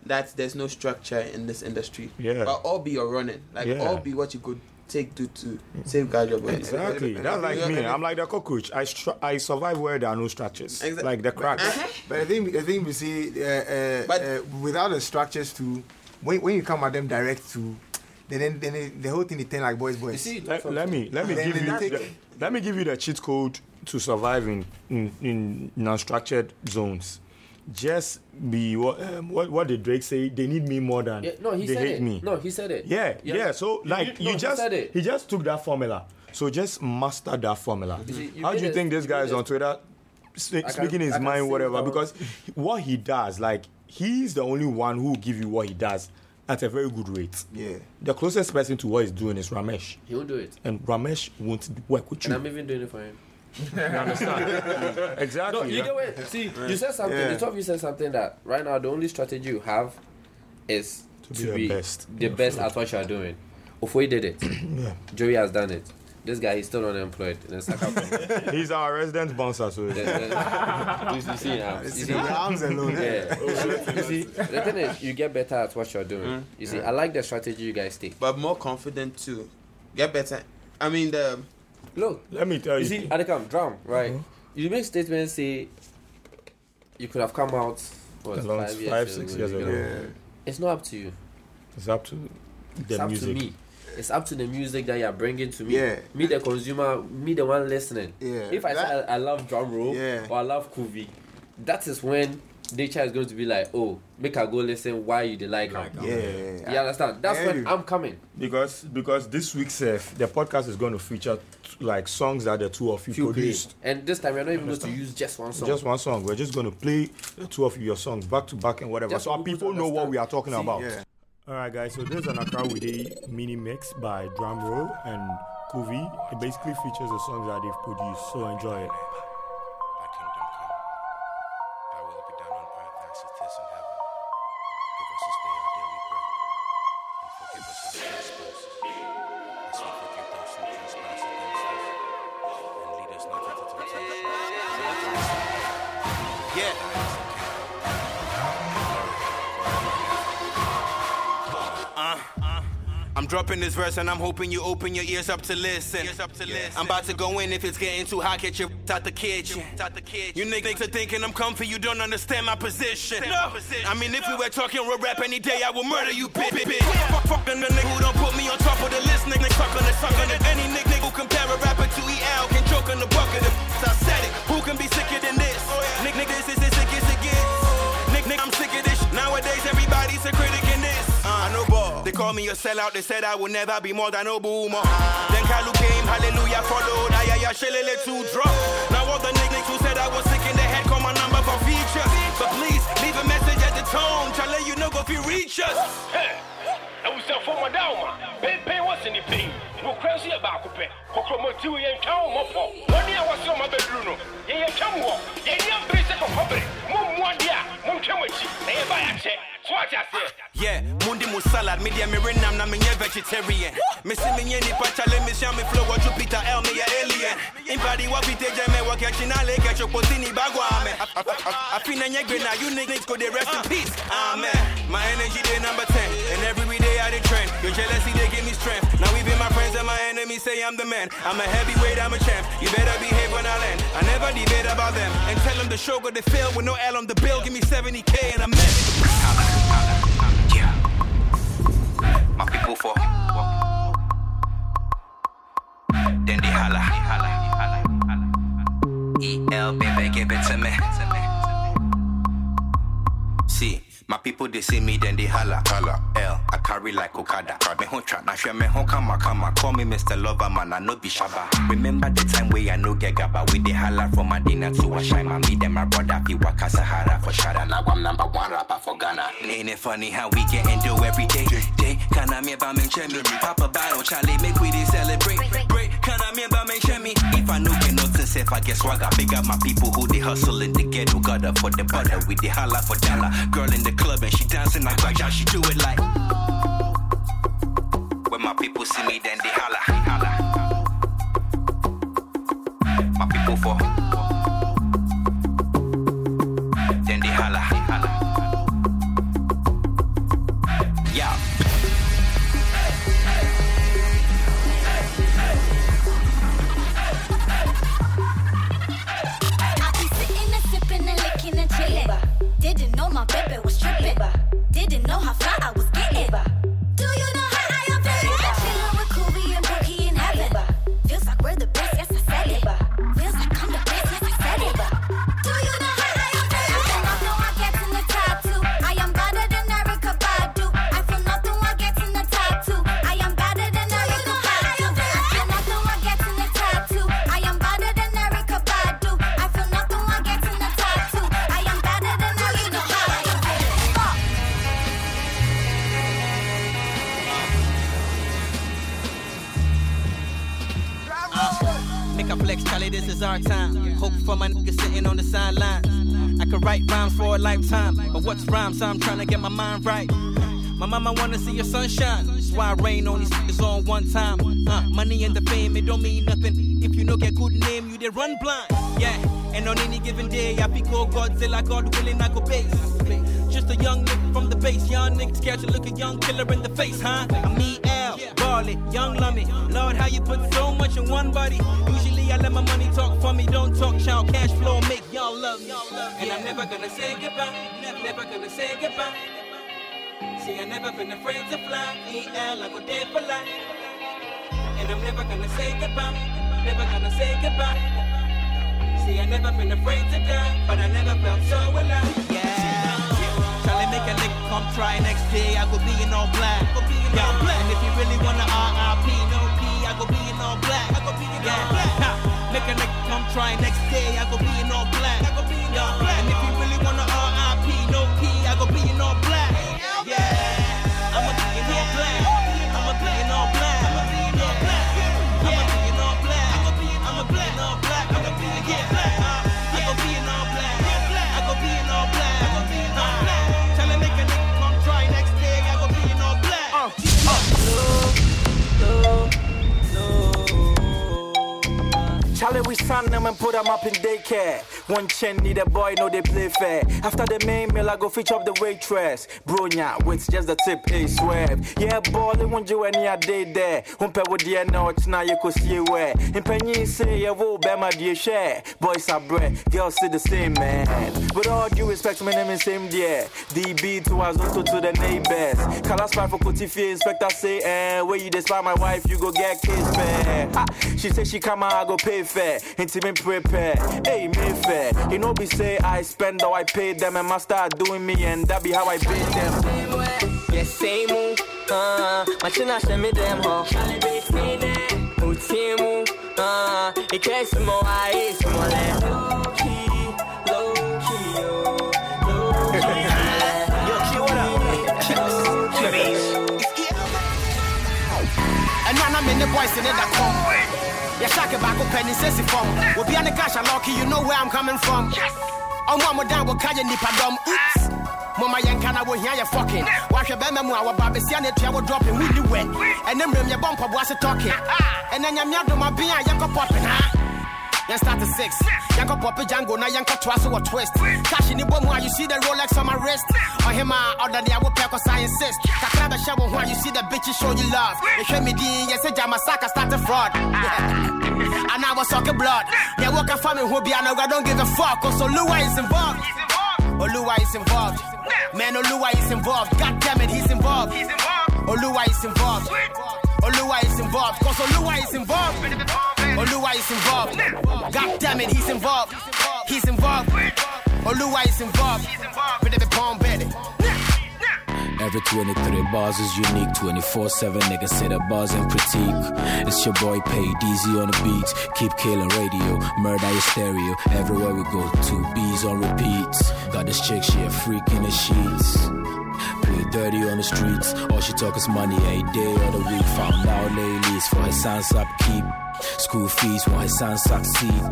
that there's no structure in this industry. Yeah. But all be your running. Like Yeah. all be what you could take to to safeguard your body. Exactly. That's like me. I'm like the cockroach. I str- I survive where there are no structures. Exa- Like the cracks. Uh-huh. But I think I think we see uh, uh, But- uh, without the structures to when, when you come at them direct to then then, then it, the whole thing is turn like boys boys. See, Let, let me let me give you take- the, let me give you the cheat code to survive in in, in non-structured zones. Just be what um, what what did Drake say? They need me more than yeah, no, he they said hate it. me. No, he said it. Yeah, yeah. So like you- you, no, he just said it. he just took that formula. So just master that formula. You see, you How do you a- think this guy is on Twitter sp- speaking his mind, whatever? Because what he does, like he's the only one who will give you what he does at a very good rate. Yeah. The closest person to what he's doing is Ramesh, He will do it. and Ramesh won't work with And you. I'm even doing it for him. You understand? exactly. No, you yeah. get what? See, you said something. Yeah. The two of you said something that right now the only strategy you have is To to, be the be best. the best at what you are doing. Ofoi did it. Yeah. Joey has done it. This guy is still unemployed. in the Saka company. He's our resident bouncer, so The- the- you see now. You see, arms alone. Eh? yeah. Oh, you see, the thing is, you get better at what you're doing. Mm. You see, I like the strategy you guys take. But more confident too. Get better. I mean the Look, let me tell you you. see, Adekam, drum, right? Mm-hmm. You make statements say you could have come out what, A long- five, years five, ago, six you years know. ago. Yeah. It's not up to you. it's up to the it's up music. to me. It's up to the music that you're bringing to me. Yeah. Me, the consumer, me, the one listening. Yeah. If I That- say I, I love Drumroll Yeah. or I love Kuvie, that is when nature is going to be like, oh, make her go listen why you dey like her. Yeah. You understand? That's Yeah, when I'm coming. Because because this week's uh, the podcast is going to feature t- like songs that the two of you Feel play. produced. And this time we're not even going to use just one song. Just one song. We're just going to play the two of your songs back to back and whatever, Just so our people people know what we are talking See, about. Yeah. All right, guys. So this is an Accra with a mini mix by Drumroll and Kuvie. It basically features the songs that they've produced. So enjoy it. Dropping this verse and I'm hoping you open your ears up to listen. I'm about to go in if it's getting too hot, get your out the kitchen. You niggas are thinking I'm comfy, you don't understand my position. No. I mean, if we were talking real rap any day, I would murder you, bitch. bitch, bitch. Fuck, fucking the nigga who don't put me on top of the list, nigga. Suck on the suck on it. Any nigga who compare a rapper to EL can choke on the bucket. If I said it, who can be sicker than this? Oh, Nick, nigga, this is the sickest it gets. Nick, Nick, I'm sick of this. Nowadays, everybody's a critic They call me a sellout. They said I will never be more than a boomer. Then Kalu came, hallelujah, followed. Ay, ay, shillelagh to drop. Now all the niggas who said I was sick in the head call my number for feature. But please, leave a message at the tone. Try let you know if you reach us. abusafo mɔda wo ma pɛmpɛn wɔ se ne pɛi nokora nso yɛ baako pɛ kɔkrɔmɔtiw yɛntwa Yeah, me dia me renam na me nye vegetarian. Me me me me flow, what Jupiter L, me a alien. Impadi wa pite wa your potini bagwa, me. I feel na nye now you niggas go they rest in peace. Amen. My energy day number 10, and every day I the trend. Your jealousy, they give me strength. Now even say I'm the man. I'm a heavyweight, I'm a champ. You better behave when I land. I never debate about them. And tell them the show got to fail with no L on the bill. Give me 70K and I'm met. Yeah. My people for. Then they holla. EL, baby, give it to me. My people they see me, then they holla. holla. L, I carry like Okada. Me hon trap, na share me hon kama kama. Call me Mr. Lover, man, I no be shaba. Remember the time where I no get gaba. We they holla from Medina to Ashai. My me, them my brother, fi waka Sahara for Shada. Now I'm number one rapper for Ghana. Ain't it funny how we get into every day? Day, can I me ba me? Papa battle, Charlie, make we they celebrate. Break, Me? If I know get nothing, if I guess swagger. Big up my people who they hustle in the ghetto. Got up for the butter, we they holla for dollar. Girl in the club and she dancing like Raja, she do it like. When my people see me, then they holla, holla. My people for. Then they holla, my baby was tripping. Didn't know how what's rhymes? I'm trying to get my mind right. My mama wanna see your sunshine, that's why I rain on these niggas on one time. Uh, money and the fame, it don't mean nothing. If you no get good name, you they run blind. Yeah, and on any given day, I be called Godzilla, God willing, I go base. Just a young nigga from the base, young nigga scared to look a young killer in the face, huh? I'm me, L, Barley, Young Lummy. Lord, how you put so much in one body. Usually I let my money talk for me, don't talk child cash flow, make y'all love me. And I'm never gonna say goodbye, never, gonna say goodbye. See, I never been afraid to fly, EL, I go dead for life. And I'm never gonna say goodbye, never gonna say goodbye. See, I never been afraid to die, but I never felt so alive. Yeah. Charlie, make a nigga come try next day. I go be in all black. Yeah. And if you really wanna RIP, no P, I go be in all black. I go be in all black. Make a nigga come try next day. I go be in all black. I go be in all black. We signed them and put them up in daycare. One chin need a boy, no they play fair. After the main meal, I go fetch up the waitress. Bronya, with just the tip, a swerve. Yeah, boy, they want you any a day there. Humpe with the notes, now you could see where. In Penny say, yeah, whoa, be my dear share. Boys are bread, girls say the same, man. With all due respect, my name is same dear. DB to us, also to the neighbors. Colors five for Cotifie, inspector say, eh, where you despise my wife, you go get kiss fair. She say she come out, I go pay fair. Intimate prepare, hey, me fair. You know, be say I spend or I pay them, and must start doing me, and that be how I pay them. Yes, same move. Uh, machina shame them ho. Utimu. Uh, it cares more. I is more. Low key, low key, yo. Low key. Yo, Key, what up? And now I'm in the boys in it that come. Yeah, shaka back up and says it from. We'll be on the cash and lucky, you know where I'm coming from. Oh, mama, down with Kaya Nipadom. Oops. Mama Yankana will hear you fucking. Wash your bema, our baby, see an it, will dropping with you wet. And then bring your bumper was a talking. And then your mother, my Then start to six. Yanko Poppy Django, now Yanko Twasso or twist. Cash in the bomb while you see the Rolex on my wrist. On him, I order the I will pack cause I insist. Takraba shower while you see the bitches show you love. They hear me the yes, Jamasaka start a fraud. And I was talking blood. They walk a family who be, I know I don't give a fuck. Oh, cause Oluwa is involved. Oh, Oluwa is involved. Man, oh, Oluwa is involved. God damn it, he's involved. Oluwa is involved. Oluwa is involved. Cause Oluwa is involved. Oluwa is involved. God damn it, he's involved. He's involved. Oluwa is involved. With the palm better. Every 23 bars is unique. 24 7 niggas say the bars and critique. It's your boy Pay DZ on the beats. Keep killing radio. Murder your stereo. Everywhere we go, two B's on repeat. Got this chick, she a freak in the sheets. Play dirty on the streets. All she talk is money a day of the week. Found out ladies for her son's upkeep. School fees while her son succeed.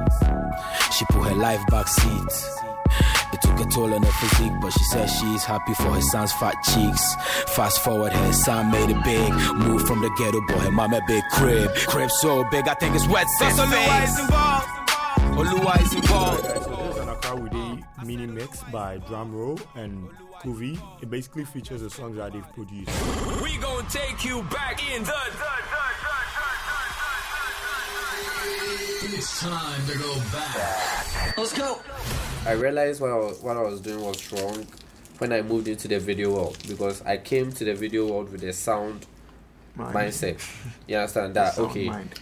She put her life back seat. It took a toll on her physique, but she says she's happy for her son's fat cheeks. Fast forward, her son made it big. Moved from the ghetto boy, her mama big crib. Crib so big, I think it's wet Cause Oluwa is involved. Oh, Oluwa is involved. So this is an Accra with a mini mix by Drumroll and Kuvie. It basically features the songs that they've produced. We gonna take you back in the. It's time to go back. Let's go. I realized what I was, what I was doing was wrong when I moved into the video world because I came to the video world with a sound Mind. mindset. You understand that? Okay. mind.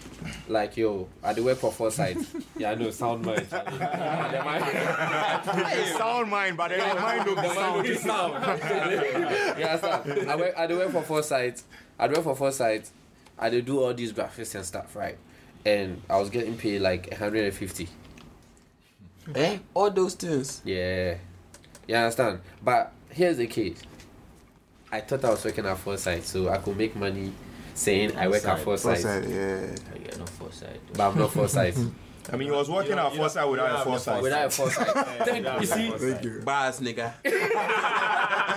Like yo, at the work for foresight. yeah, I know sound mind. sound mind, but then the mind don't be sound. be sound. you understand? I work I do work for foresight. I do work for foresight. I do do all these graphics and stuff, right? And I was getting paid like 150. Eh? All those things. Yeah. You understand? But here's the case. I thought I was working at Foresight, so I could make money saying I work at Foresight. Foresight, yeah. Yeah, not foresight. But I'm not Foresight. I mean, he was working at Foresight without a Foresight. Without a Foresight. Thank- you see? Thank you. Bars, nigga.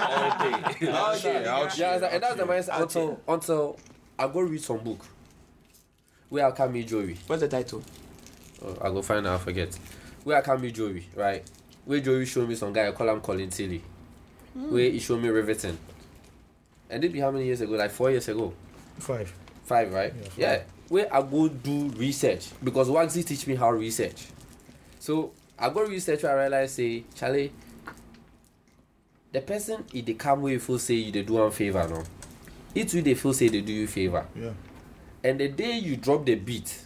All day. All day. Yeah, understand? and that's the mindset until until I go read some book. Where I can meet Joey. What's the title? Oh, I go find out, I forget. Where I can meet Joey, right? Where Joey showed me some guy, I call him Colin Tilly. Hmm. Where he showed me riveting. And it be how many years ago? Like four years ago. Five. Five, right? Yeah. Where I go do research because Wagsy teach me how research. So I go research I realize say, Charlie, the person if they come you feel say you they do one favor, no. It will they feel say they do you favor. Yeah. And the day you drop the beat,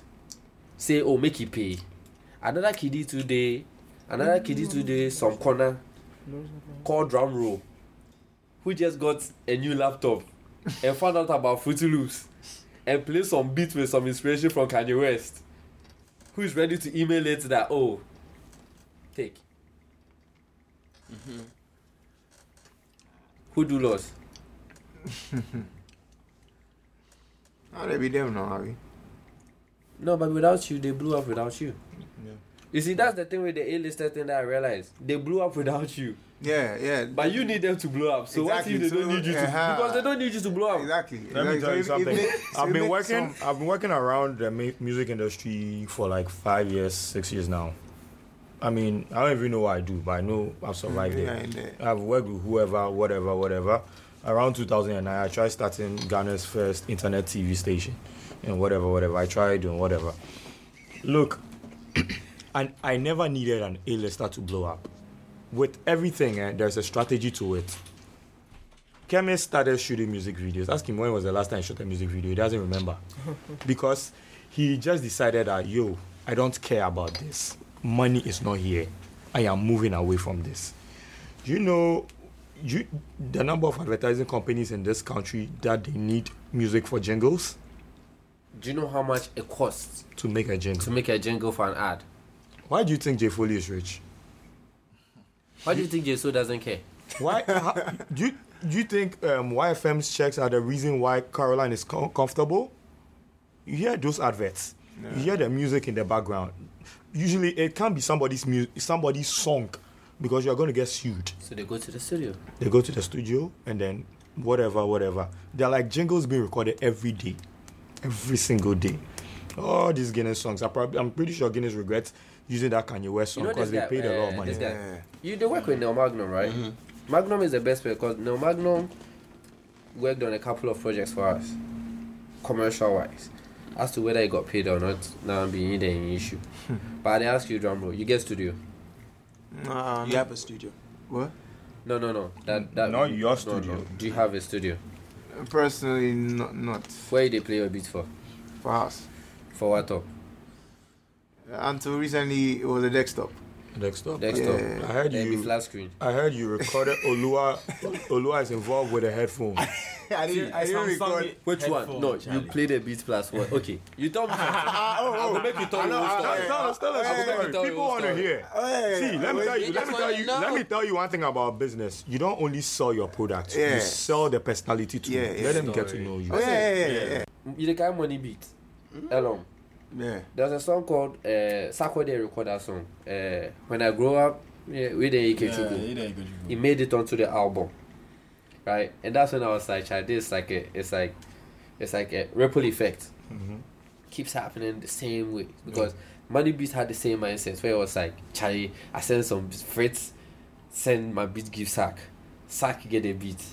say, oh, make it pay. Another kiddie today, another kiddie today, some corner, called Drumroll, who just got a new laptop and found out about Fruity Loops and play some beats with some inspiration from Kanye West, who is ready to email it that, oh, take. Mm-hmm. Who do loss? How they be them now, Harvey? No, but without you, they blew up without you. Yeah. You see, that's the thing with the A-lister thing that I realized. They blew up without you. Yeah, yeah. But you need them to blow up. So Exactly, what if they don't need you to? uh-huh. Because they don't need you to blow up. Exactly. Let me tell you So it- it something. makes- I've been working. some- I've been working around the music industry for like five years, six years now. I mean, I don't even know what I do, but I know I've survived Yeah, it. in there. I've worked with whoever, whatever, whatever. Around 2009, I tried starting Ghana's first internet TV station, and whatever, whatever. I tried doing whatever. Look, and I never needed an A-lister to blow up. With everything, eh, there's a strategy to it. Kemi started shooting music videos. Ask him when was the last time he shot a music video. He doesn't remember. because he just decided that, yo, I don't care about this. Money is not here. I am moving away from this. Do you know you, the number of advertising companies in this country that they need music for jingles Do you know how much it costs to make a jingle? to make a jingle for an ad? Why do you think Jay Foly is rich? Why do you think Jesu doesn't care? Why how, do you do you think um, YFM's checks are the reason why Caroline is com- comfortable? You hear those adverts, you hear the music in the background. Usually, it can't be somebody's mu- somebody's song because you are going to get sued. So they go to the studio. They go to the studio and then whatever, whatever. They're like jingles being recorded every day, every single day. All these Guinness songs, I probably, I'm pretty sure Guinness regrets using that Kanye West You song know because this they guy, paid a lot of uh, money. this guy. You they work with Neo Magnom, right? Magnom is the best player because Neo Magnom worked on a couple of projects for us, commercial wise. As to whether he got paid or not, now I'm being the issue. but I ask you, drum bro, you get studio? Nah, You have a studio. What? No, no, no. That that Not your no, studio. no. Do you have a studio? Personally, not not Where they play your beats for? for us. For what up? Uh, until recently, it was a desktop. Desktop. Desktop. Yeah. I heard Then you. be flat screen. I heard you recorded Oluwa. Oluwa is involved with a headphone. I didn't, I didn't record. Which one? No, you play the beat one. Okay, you tell me. something. I will make you tell I me. know, whole I story. know. Tell us, tell us I will the make story. you tell me People want to hear. Oh, hey, See, let me tell you. Let me tell you. know. Let me tell you one thing about business. You don't only sell your product. Yeah. You sell the personality too. Yeah, Let yeah. them get to know you. Oh, yeah, yeah, yeah, yeah. You the kind of money beat. Hmm? Elon. Yeah. There's a song called uh, Sako they record that song. Uh, when I grow up, yeah, with the Ikechukwu. He made it onto the album, right? And that's when I was like, "Child, this like a, it's like, it's like a ripple effect. Keeps happening the same way because Money Beat had the same mindset where it was like, Charlie, I send some Fritz, send my beat give Sark, Sark get a beat.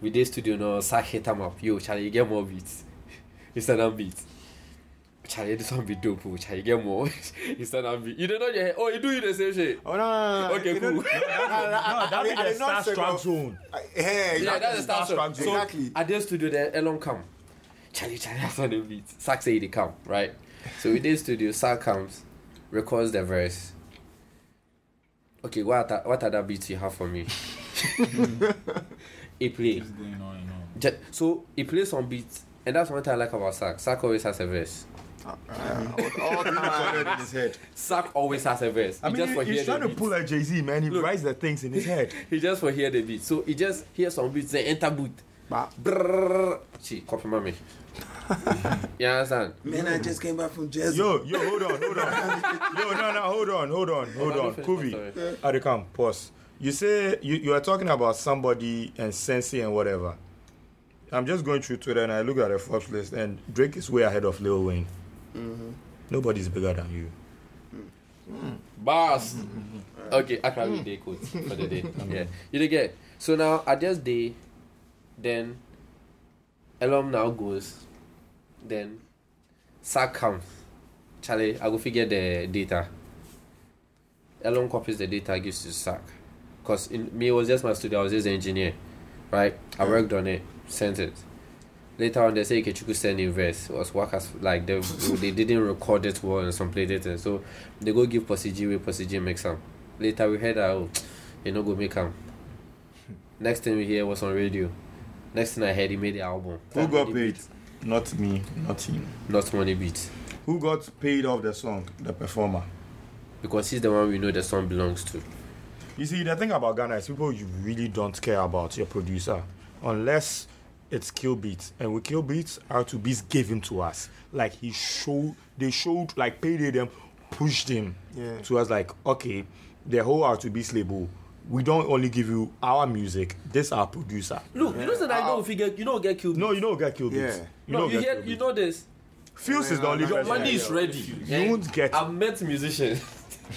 We did studio now, Sark hit him up. Yo, Charlie, you get more beats. He send them beats. Charlie, this one be dope. oh, Charlie, get more. he send them beat. You don't know your head. Oh, you do it the same shit. Oh, no, no, no. Okay, You cool. know- that be I the did not say starstruck zone. I- Yeah, Yeah, that's the start Starstruck So, zone. Exactly. at the studio there, Elon come. Charlie, Charlie, that's on the beat. Sark say they come, right? So we did studio, Sark comes, records the verse. Okay, what are, what other beats you have for me? he play. Ju- So he plays some beats, and that's one thing I like about Sark. Sark always has a verse. All time. in his head. Sark always has a verse. I He mean, just for he's trying to beat. pull a Jay Z, man. He Look. writes the things in his head. He just for hear the beat. So he just hear some beats, then enter boot. Brrrr. She copy mommy. you understand? Man, I just came back from Jersey. Yo, yo, hold on, hold on. yo, no, no, hold on, hold on, hold on. Kuvie, Adikam, pause. You say you, you are talking about somebody and Sensei and whatever. I'm just going through Twitter and I look at the Forbes list and Drake is way ahead of Lil Wayne. Mm-hmm. Nobody's bigger than you. Mm. Bars. Mm-hmm. Okay, I can read mm. the quote for the day. Yeah, you did get. So now at this day, then Elom now goes, then Sark comes. Charlie, I go figure the data. Elon copies the data, gives to Sark. Cause in me it was just my studio, I was just an engineer, right? I worked on it, sent it. Later on, they say Kechuku send in verse. It was work as like they they didn't record it well and some played it, and so they go give Possigee, Pussy G make some. Later we heard that oh, you know go make them. Next thing we hear was on radio. Next thing I heard, he made the album. Who got paid? Not me, not him. Not money beats. Who got paid off the song? The performer. Because he's the one we know the song belongs to. You see, the thing about Ghana is people you really don't care about your producer unless it's Killbeatz. And with kill beats, R2Bees gave him to us. Like he showed, they showed, like payday them, pushed him Yeah. to us. Like, okay, the whole R2Bees label, we don't only give you our music, this our producer. Look, you know that I know if you get you know get killed. No, you don't get Killbeatz. Yeah. You no, don't you get hear you know this. Fuse is the only Your money is ready. You won't get. I've met musicians.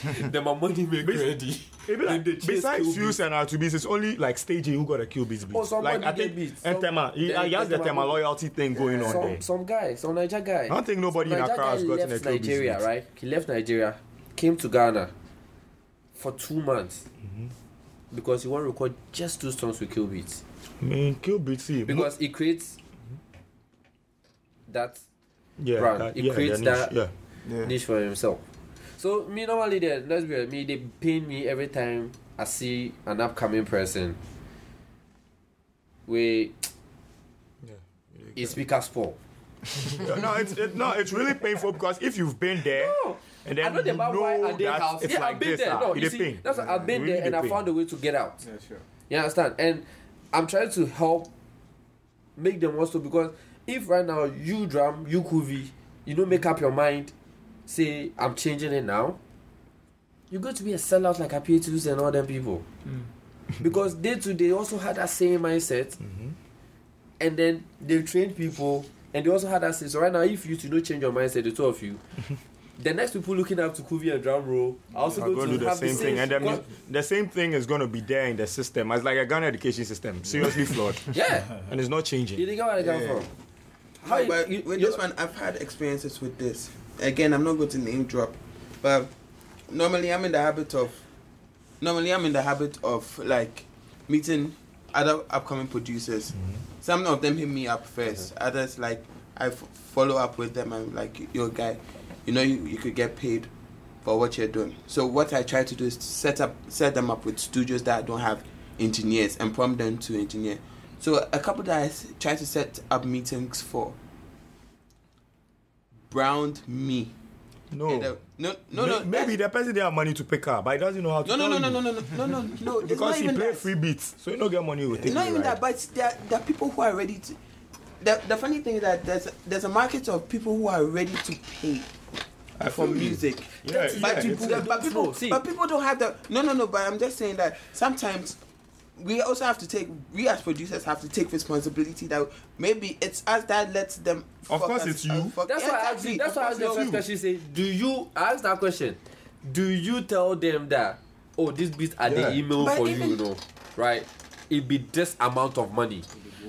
then my money make ready. It be like, besides Fuse and R2Bees, it's only like staging who got a Killbeatz beat. Oh, somebody like I think beats. and Tema, he, he has the Tema loyalty thing going on some, there. Some guy, some Niger guy. I don't think nobody in Accra has gotten a Kill Nigeria, beat. right? He left Nigeria, came to Ghana for two months Mm-hmm. because he want to record just two songs with Killbeatz. I mean, Killbeatz, see, Because he creates that Yeah, brand. that- he yeah, creates the niche, that yeah. Yeah. niche for himself. So me normally there, let's be real, me they pain me every time I see an upcoming person. We his speakers fall. Yeah, no, it's it, no, it's really painful because if you've been there and then I know the you about why know at their house. it's Yeah, like I've been this, there. ah, No, you see, pain. that's what I've been Really there and the I pain. found a way to get out. Yeah, sure. You understand? And I'm trying to help make them also because if right now you drum, you Kuvie, you don't make up your mind, say I'm changing it now, you're going to be a sellout like Appietus and all them people. Mm. because they too they also had that same mindset. Mm-hmm. And then they trained people and they also had that say. So right now, if you to not change your mindset, the two of you, the next people looking up to Kuvie and Drumroll are also I'm going going to to do the have same thing, and the, mu- the same thing is going to be there in the system. It's like a Ghana education system, seriously flawed. Yeah. and it's not changing. You think where they come Yeah. from? How you- but you- with you- this one, I've had experiences with this. Again, I'm not going to name drop, but normally I'm in the habit of, normally I'm in the habit of like meeting other upcoming producers. Mm-hmm. Some of them hit me up 1st Others like I f- follow up with them. I'm like, yo, guy, you know you, you could get paid for what you're doing. So what I try to do is to set up set them up with studios that don't have engineers and prompt them to engineer. So a couple that I s- try to set up meetings for browned me. No. Uh, no, no, no. Maybe the person didn't have money to pick up, but he doesn't know how to. No, no, no, no, no, no, no, no, no, no. Because he play that. free beats, so you don't get money. Will take not even that, but there, are- there are people who are ready to. The, the funny thing is that there's there's a market of people who are ready to pay for music. Yeah, but, yeah, people, but people, but people don't have the. No, no, no. But I'm just saying that sometimes we also have to take. We as producers have to take responsibility that maybe it's us that lets them. Of fuck course us- it's you. fuck- That's why I asked you. That's why I asked the course first it's question. Say, do you I asked that question? Do you tell them that oh this beat at Yeah. the email But for even- you, you know, right? It be this amount of money.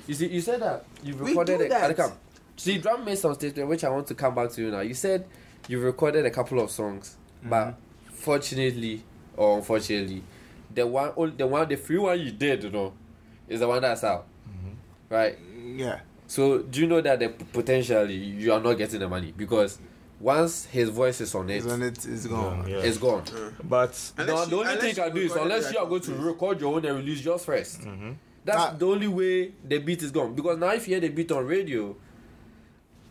You see, you said that you We recorded do it. that. Come. See, drum made some statement which I want to come back to you now. You said you recorded a couple of songs, but mm-hmm. fortunately or unfortunately, the one, the one, the free one you did, you know, is the one that's out, right? Yeah. So do you know that the potentially you are not getting the money because once his voice is on it, It's on it, it's gone. Yeah. it's gone. But Now, Unless the you- only thing unless you can do is unless you are going to record your own and release yours 1st Mm-hmm. That's Ah. the only way the beat is gone. Because now if you hear the beat on radio,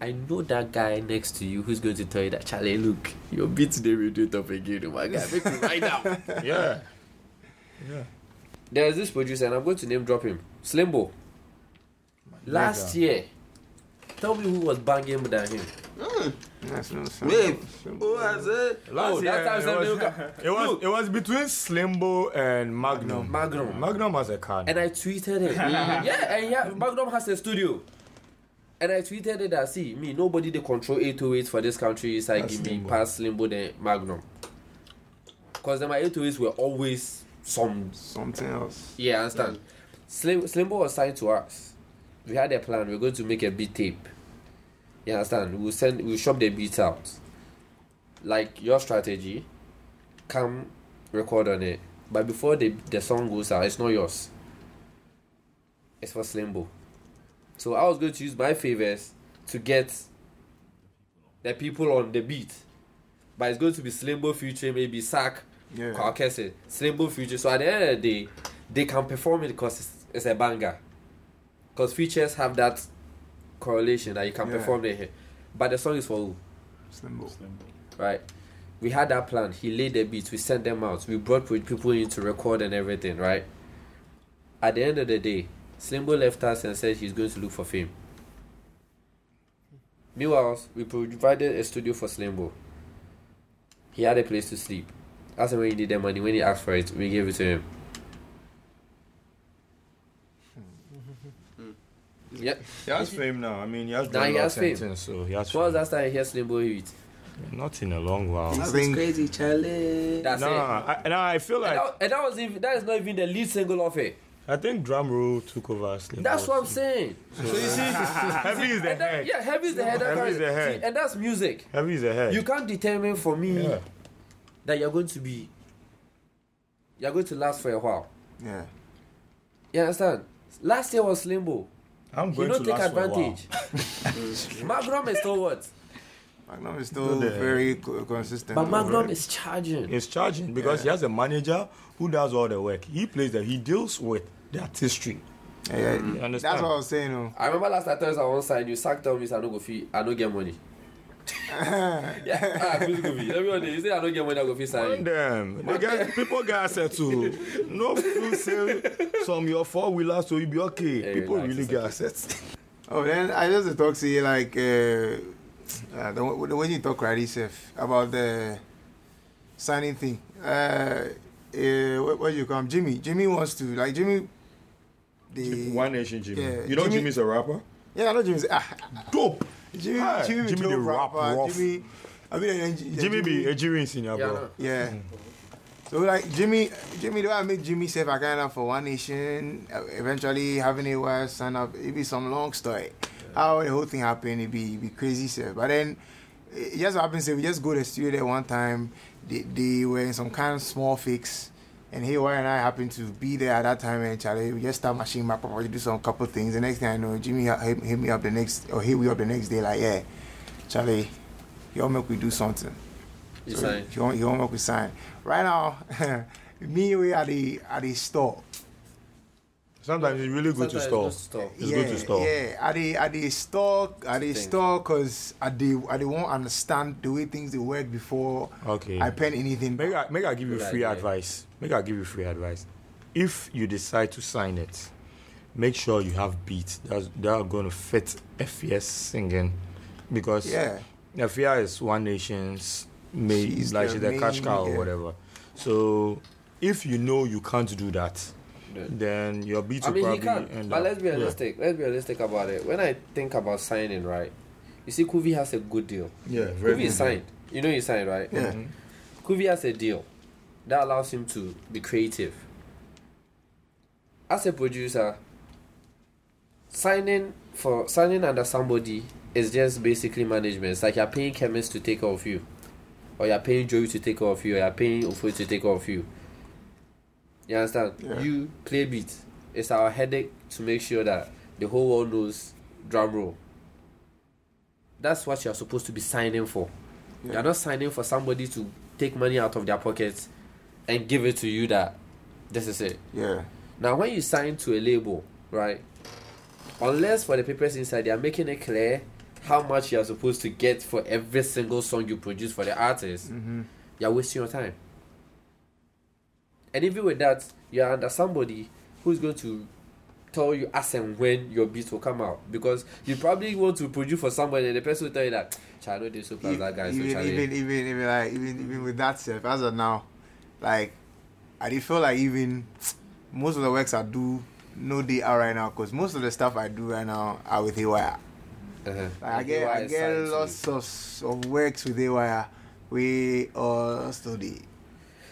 I know that guy next to you who's going to tell you that Charlie, look, your beat the radio top again, oh my guy, make me right now. yeah, yeah. There's this producer, and I'm going to name drop him, Slimbo. Last year, tell me who was banging than him. Hmm. That's no Wait, who has it? Last Oh, that year, time it, was, Luka- it was it was between Slimbo and Magnom. Magnom. Magnom has a card. And I tweeted it. yeah, and yeah, Magnom has a studio. And I tweeted it that see me, nobody they control 808 for this country is like give me Slimbo. past Slimbo than Magnom. Because then my 808s were always some Something uh, else. yeah, I understand. Slim Slimbo was signed to us. We had a plan, we are going to make a beat tape. You understand? We'll send we'll shop the beats out. Like your strategy, come record on it. But before the the song goes out, it's not yours. It's for Slimbo. So I was going to use my favors to get the people on the beat. But it's going to be Slimbo featuring maybe Sark, Yeah. Kwakese, Slimbo feature. So at the end of the day, they can perform it because it's, it's a banger. Because features have that correlation that you can Yeah. perform it here. But the song is for who? Slimbo. right? We had that plan. He laid the beats. We sent them out. We brought people in to record and everything, right? At the end of the day, Slimbo left us and said he's going to look for fame. Meanwhile, we provided a studio for Slimbo. He had a place to sleep. Asked him when he needed money. When he asked for it, we gave it to him. Hmm. Yeah. He has fame now. I mean, he has Now done he lots has fame. things, so he has When was fame. last time you hear Slimbo hit? Not in a long while. I This is think- crazy, Charlie. That's no, it. I, and I feel And like that, and that was even that is not even the lead single of it. I think Drumroll took over. Slim That's what I'm Boss. saying. So you see, Heavy is the and that- head. yeah, heavy is the head. Heavy is the head. See, and that's music. Heavy is the head. You can't determine for me Yeah. That you're going to be, you're going to last for a while. Yeah. You understand? Last year was Limbo. I'm He going don't to take last for a advantage. Magnom is still what? Magnom is still Good, very consistent. But Magnom is charging. He's charging because he has a manager who does all the work. He plays that. He deals with the artistry. Yeah, yeah. You That's what I was saying. Oh. I remember last time I was on one side, you sacked on me, so I don't go fee, I don't get money. yeah, ah, please go fee. Everyone, you say I don't get money, I go fee sign Mind you. them. They get, people get asset to no food sale some your four wheelers so you be okay. Yeah, people relax, really get okay. assets. Oh, then I just talk to you like uh, uh, the, the way you talk right yourself about the signing thing. Uh, uh, where, where you come, Jimmy? Jimmy wants to like Jimmy. The One Nation Jimmy. Yeah, you know Jimmy- Jimmy's a rapper? Yeah, I know Jimmy. Ah, dope. Jimmy, Hey, Jimmy, Jimmy Jimmy the the rap rapper. rough. Jimmy, I mean, uh, J- Jimmy be a Jimmy senior, Yeah, bro. know. Yeah. So like Jimmy, Jimmy, the way I make Jimmy say if I kind of for One Nation, uh, eventually having a wife sign up, it be some long story. How the whole thing happened, it be it be crazy stuff. But then it just happens that we just go to the studio there one time. They, they were in some kind of small fix, and Haywire and I happened to be there at that time. And Charlie, we just start machine map up, do some couple things. The next thing I know, Jimmy hit, hit me up the next or hit me up the next day like, yeah, Charlie, y'all make we do something. You So sign. He want, he want make we sign. Right now, me we at the at the store. Sometimes it's really good to Sometimes store. it's good to store. It's yeah, good to store. Yeah, at the at the store at the Thing. store because I they I they won't understand the way things they work before Okay. I pen anything. Make I, make I give you free idea. advice. Make I give you free advice. If you decide to sign it, make sure you have beats that's, that are going to fit FES singing, because Yeah. FES is One Nation's main, She's like the she's the cash main, cow or whatever. So if you know you can't do that, Yeah. then your beats I will mean, he probably can. end But up- let's be yeah. realistic. Let's be realistic about it. When I think about signing, right? You see, Kuvie has a good deal. Yeah, very Kuvie good is signed. You know, he signed, right? Yeah. Mhm. Kuvie has a deal that allows him to be creative. As a producer, signing for signing under somebody is just basically management. It's like you're paying Kemists to take care of you, or you're paying Joey to take care of you, or you're paying Ofo to take care of you. You understand? Yeah. You play beat. It's our headache to make sure that the whole world knows Drumroll. That's what you're supposed to be signing for. Yeah. You're not signing for somebody to take money out of their pockets and give it to you that this is it. Yeah. Now, when you sign to a label, right? Unless for the papers inside, they are making it clear how much you are supposed to get for every single song you produce for the artist, Mm-hmm. you're wasting your time. And even with that, you're under somebody who's going to tell you as and when your beats will come out. Because you probably want to produce for somebody, and the person will tell you that, "Child, I know this so plus that guy, so even, Charlie." even even even like even even with that stuff as of now, like I did feel like even most of the works I do no they are right now because most of the stuff I do right now are with Haywire. Uh-huh. Like I get I get lots of, of works with Haywire. We all study.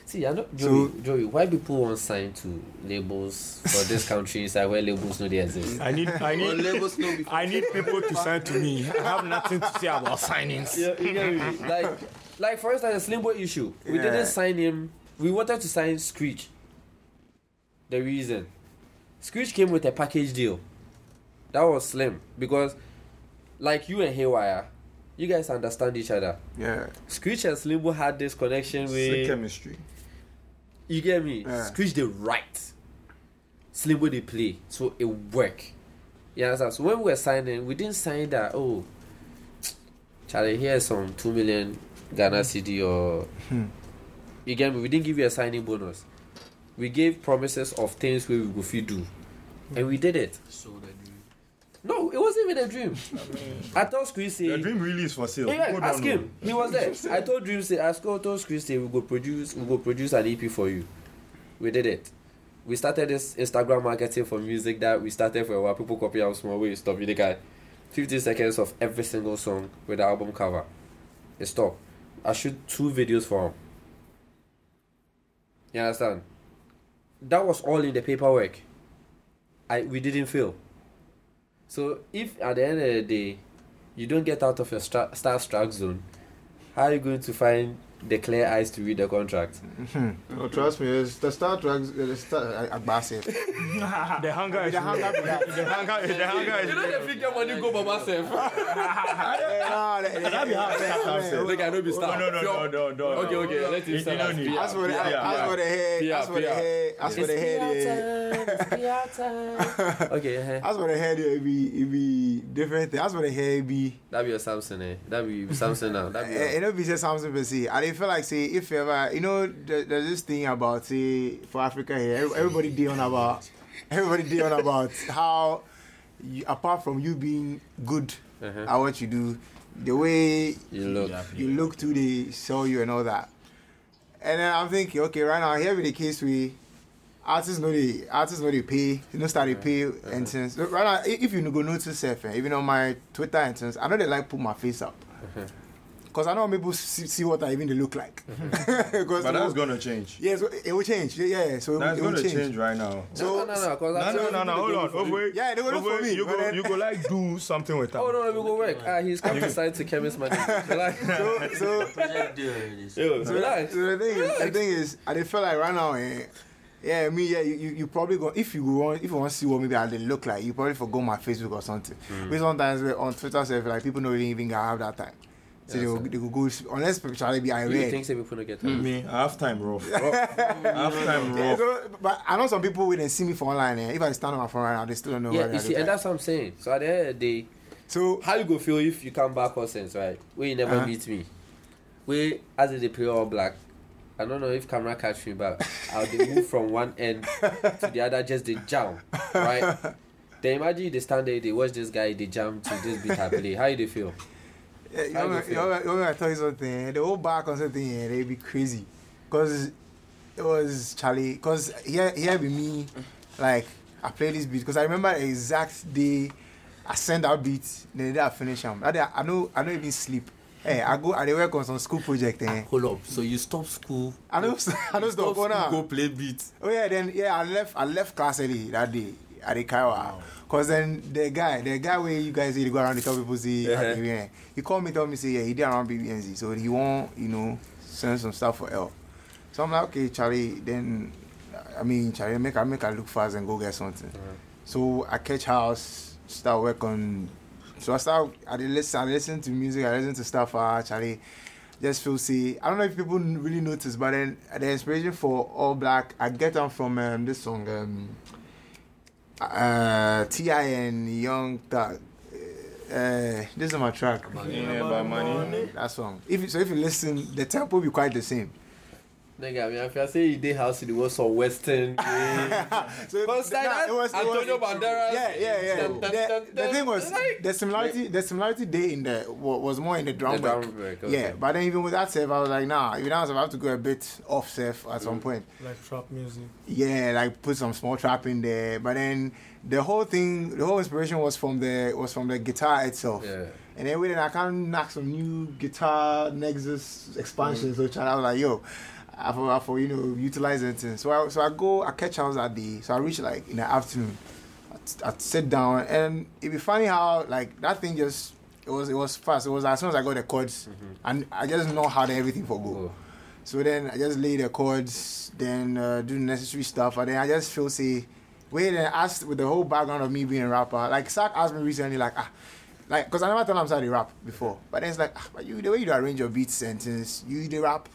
See, I know So- Joey, Joey, why people won't sign to labels for this country inside where labels know they exist? I need I need labels know before. I need people to sign to me. I have nothing to say about signings. Yeah, you get me? like, like for instance, the Slimbo issue. We Yeah. didn't sign him. We wanted to sign Screech. The reason, Screech came with a package deal. That was slim because, like you and Haywire, you guys understand each other. Yeah. Screech and Slimbo had this connection Sick with. chemistry. You get me? Yeah. Screech they write. Slimbo they play. So it work. You understand? So when we were signing, we didn't sign that, oh Charlie, here's some two million Ghana hmm. CD or hmm. You get me? We didn't give you a signing bonus. We gave promises of things we would fit do. And we did it. So No, it wasn't even a dream. I told Screech say The dream really is for sale. yeah, People ask don't know. him. He was there. I told Dream say, oh, I told Chris say we go produce, we go produce an EP for you. We did it. We started this Instagram marketing for music that we started for a while. People copy our small way. Stop. You the guy. 15 seconds of every single song with the album cover. It stop. I shoot two videos for him. You understand? That was all in the paperwork. I we didn't fail. So if at the end of the day you don't get out of your stra- star struck zone, how are you going to find the clear eyes to read the contract? No, trust me, it's the Star Trek, the Star Agbase. The hunger is The hunger be the hunger the hunger is You know the figure money go by myself. No, the- the- That be how it happens. Look, I know be star. No, no, no, no, no, no. Okay, okay, let him You- start you don't as need- PR. As for the, Yeah, as for the head, Yeah, as for the yeah. head, as for the head, yeah. Okay. As for the head, it be it be different. thing. As for the hair, be that be your Samson, eh? That be Samson now. That be Eh, it don't be say something per se. I dey feel like say if ever you know there, there's this thing about say for Africa here, everybody dey on about everybody dey on about how you, apart from you being good Uh-huh. at what you do, the way You look. you look to they sell you and all that. And then I'm thinking, okay, right now here be the case we artists know they artists know they pay, you know start they pay and things. Right now, if you go notice self, eh, even on my Twitter and things, I know they like put my face up. Cause I know people see, see what I even they look like. Because But that's gonna change. Yeah, so it will change. Yeah, yeah. So it, That's will- it will gonna change. change right now. So no, no, no, cause No, no, no, no, hold on. Oh, wait. Yeah, they go look for me, You go, you go like do something with them. Oh no, no, we go work. Ah, he's come to sign to Kemist man. Relax. So, so, Yo, so, relax. so the thing is, the thing is, I dey feel like right now, eh, yeah, me, yeah, you, you, you probably go if you want, if you want to see what maybe I dey look like, you probably forgo my Facebook or something. Mm. But sometimes eh, on Twitter, say like people don't even have that time. So Yeah, they, so- will, they will go unless Charlie be You irate. think say people don't get Mm. time? Me, half time rough. half time rough. so, but I know some people when they see me for online. Eh, if I stand on my phone right now, they still don't know. Yeah, what I you see, and that's what I'm saying. So at the end of the day, so how you go feel if you come back or sense, right? Where you never Uh-huh. meet me. Where as they play all black. I don't know if camera catch me, but I'll they move from one end to the other, just the jump, right? Then imagine they stand there, they watch this guy, they jump to this beat I play. How you they feel? Yeah, you How know, you you feel? know, you know, I tell you something. Eh? The whole back on something, yeah, they be crazy, cause it was Charlie. Cause here, here be me, like I play this beat. Cause I remember the exact day I send out beats. Then I finish them. Day I know, I don't even sleep. Hey, I go, I dey work on some school project. Eh. Ah, hold up. So you stop school. I know, I know stop Stop school, go play beats. Oh yeah, then yeah, I left. I left class early that day at the Kaiwa. Cause then the guy, the guy where you guys they go around, they tell people see, Uh-huh. he called me, tell me say, yeah, he did around BBNZ, so he want, you know, send some stuff for L. So I'm like, okay, Charlie. Then, I mean, Charlie, make I make I look fast and go get something. So I catch house, start work on. So I start. I listen. I listen to music. I listen to stuff. Uh, Charlie, just feel see. I don't know if people really notice, but then the inspiration for All Black, I get them from um, this song, um, uh, T.I. and Young Thug. Uh, this is my track. Yeah, about money. That song. If you, so, if you listen, the tempo will be quite the same. Nigga, I mean, if I say you did house in the was some Western. So But it's nah, it was- it Antonio was- Banderas. Yeah, yeah, yeah. Dun, dun, the, dun, the dun. thing was Like- the similarity. The similarity day in the wa- was more in the drum The drum work. work, okay. Yeah, but then even with that self, I was like, nah. Even that self, I have to go a bit off self at some mm. point. Like trap music. Yeah, like put some small trap in there. But then the whole thing, the whole inspiration was from the was from the guitar itself. Yeah. And then when I can knock some new guitar Nexus expansions, mm. which I was like, yo, I for, I for you know utilize it. So I so I go, I catch house that day. So I reach like in the afternoon. I, I sit down and it'd be funny how like that thing just it was it was fast. It was as soon as I got the chords and I just know how everything for go. So then I just lay the chords, then uh, do the necessary stuff, and then I just feel say, wait, and ask with the whole background of me being a rapper. Like Sark asked me recently, like ah, like because I never told him how to rap before, but then it's like, ah, but you the way you arrange your beat sentence, you the rap.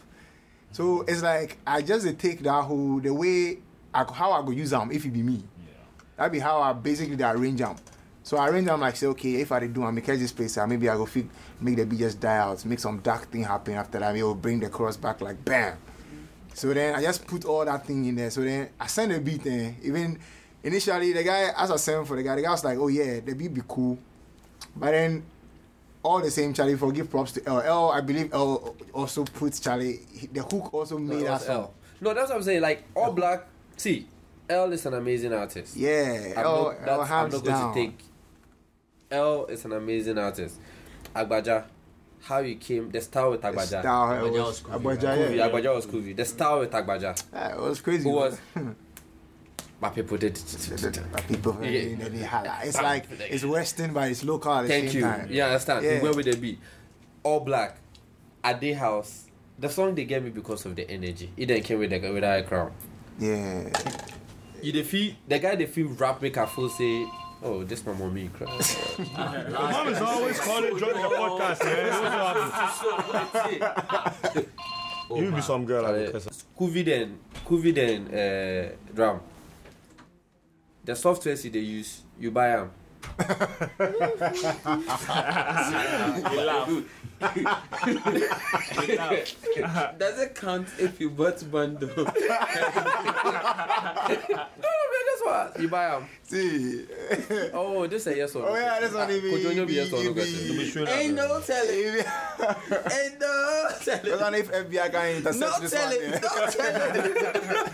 So it's like I just take that whole the way I, how I go use them if it be me. That be how I basically arrange them. So I arrange them like say, okay, if I do, I make this space, uh, maybe I go fit, make the beat just die out, make some dark thing happen after that. Maybe will bring the chorus back like bam. So then I just put all that thing in there. So then I send the beat in. Even initially the guy, as I sent for the guy, the guy was like, oh yeah, the beat be cool. But then all the same, Charlie, for give props to L. L, I believe L also puts Charlie. The hook also made it that was song. L. No, that's what I'm saying. Like all black. See, L is an amazing artist. Yeah, I'm L- not, L that's, I'm not going down. to take. L is an amazing artist. Agbaja, how you came, the style with Agbaja. style, it was- Agbaja, Kuvie, yeah. Agbaja was Kuvie. The style with Agbaja. Yeah, it was crazy. Who was? man. My people did. My People, Yeah. they, they holla. It's like it's Western, but it's local at the Thank same you. time. Yeah, I understand. Yeah. Yeah. Where would the be? All black. At their house. The song they gave me because of the energy. It then came with the with that crown. Yeah. You the feel the guy they feel rap make a full say, oh this my mommy cry. Your mom is always calling join the podcast, man. What's up? You be some girl like this. Kuvie then Kuvie then uh, drum. The software they use, you buy them. Does it count if you bought bundle? No, no, man, that's what? You buy them? See. Oh, this a yes or no. Oh yeah, this one even. Could you be yes or no be- question? Ain't no telling. Ain't no telling. That's one if FBI can intercept No this telling. one. No telling. No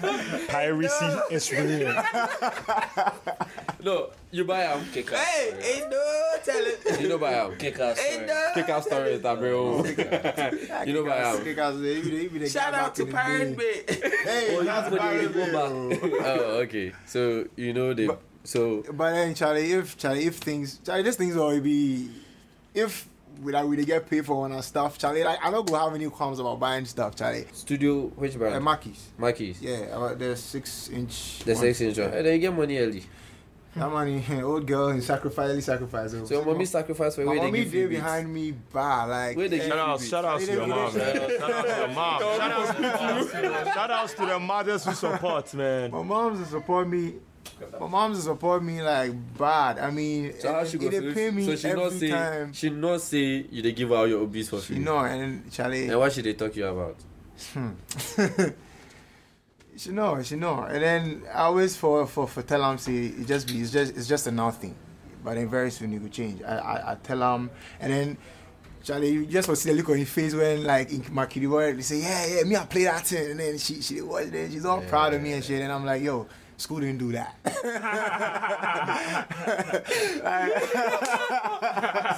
telling. Piracy is real. No, you buy them. Kick ass. Hey, ain't no telling. You know buy them. Kick ass. Ain't no. Kick out stories that bro. You know buy them. Kick ass, they be- they be the Shout out to in the Pirate. Bay. Hey, Oh, that's that's what they go back. Oh, okay. So you know the so But then, Charlie, if Charlie, if things, Charlie, these things will be, if we like we dey get paid for one and stuff, Charlie, like I don't go have any qualms about buying stuff, Charlie. studio which Uh, brand? Mackies, Marquis. yeah, about the six inch. The one. six inch one. And then you get money early. That money, old girl, and sacrifice, sacrifice. So your mommy sacrifice for my where they mommy give did you behind me, bad, like. Where they Shout out, beats. shout out to your mom, man. Shout out to your mom. Shout out to, shout outs to the mothers who support, man. My mom's to support me. My mom's to support me like bad. I mean, So how she go they feel? pay me So she every not say time. she not say you they give out your obese for free. You know, and Charlie. And what should they talk you about? Hmm. She know, she know. And then I always for for for tell him say it just be it's just it's just a nothing. But then very soon it will change. I I, I tell him and then Charlie, you just will see the look on his face when like in my kiddie boy they say, Yeah, yeah, me I play that thing and then she she watch it she's all proud of me and shit and I'm like, yo, school didn't do that.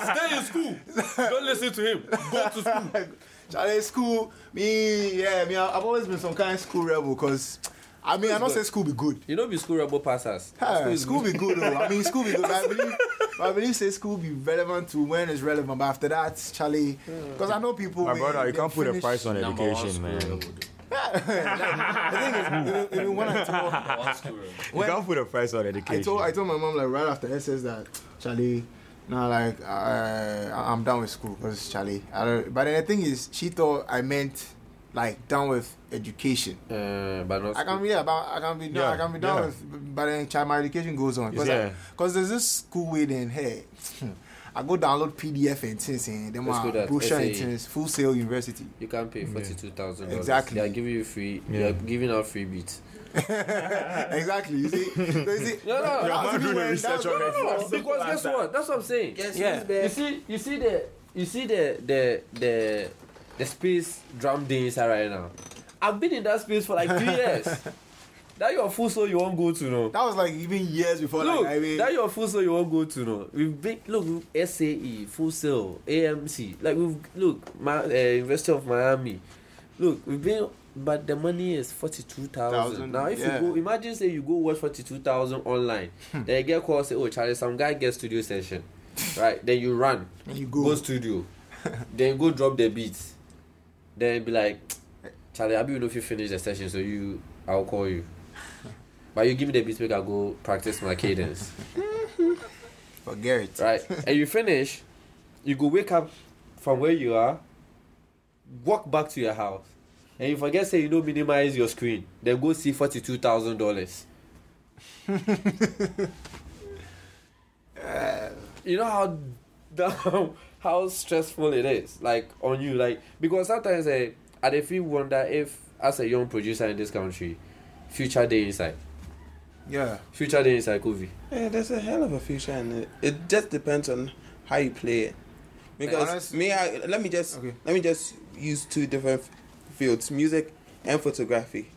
Stay in school. Don't listen to him. Go to school. Charlie, school, me, yeah, me, I- I've always been some kind of school rebel because I mean, I don't say school be good. You know, be school rebel passers. Hey, school be good though. I mean, school be good. I believe, I believe say school be relevant to when it's relevant. But after that, Charlie, because I know people. My when brother, you can't put a price on education, man. rebel. the thing is, even, even when I told, One school. You can't put a price on education. I told, I told my mom like right after SS that Charlie, now like uh, I'm done with school because Charlie. I don't, but then the thing is, she thought I meant like done with education. Uh, but not I can be yeah, but I can be done. Yeah, I can be done yeah. with, but then child my education goes on. Because Yeah. there's this school way then hey, I go download PDF and things and then Let's my brochure and things, Full Sail university. You can't pay forty two thousand dollars. Exactly. They are giving you free. They are giving out free beats. exactly. You see, so you see No, no, that no. was man doing research on it. No, Simple because guess that. what? That's what I'm saying. Guess yeah. who's? You see, you see the, you see the the the the space drum day inside right now. I've been in that space for like three years. That your full soul you won't go to no. That was like even years before. Look, like I mean, that your full soul you won't go to no. We've been look SAE, Full Sail, AMC. Like we've look my uh, University of Miami. Look, we've been. But the money is forty two thousand. Thousand, Now, if yeah. you go, imagine say you go watch forty two thousand online, hmm. then you get call say, oh Charlie, some guy get studio session, right? Then you run, and you go, go. studio, then go drop the beats, then be like, Charlie, I'll be know if you finish the session, so you, I'll call you. But you give me the beats, make I go practice my cadence, Forget it. right? and you finish, you go wake up from where you are, walk back to your house, and you forget to say you know minimize your screen, then go see forty two thousand dollars. you know how down how stressful it is like on you like because sometimes eh, i dey feel wonder if as a young producer in this country future day inside Yeah. future day inside covid Yeah, there's a hell of a future in it. It just depends on how you play it. Because honest- me, I, let me just Okay. let me just use two different f- fields: music and photography.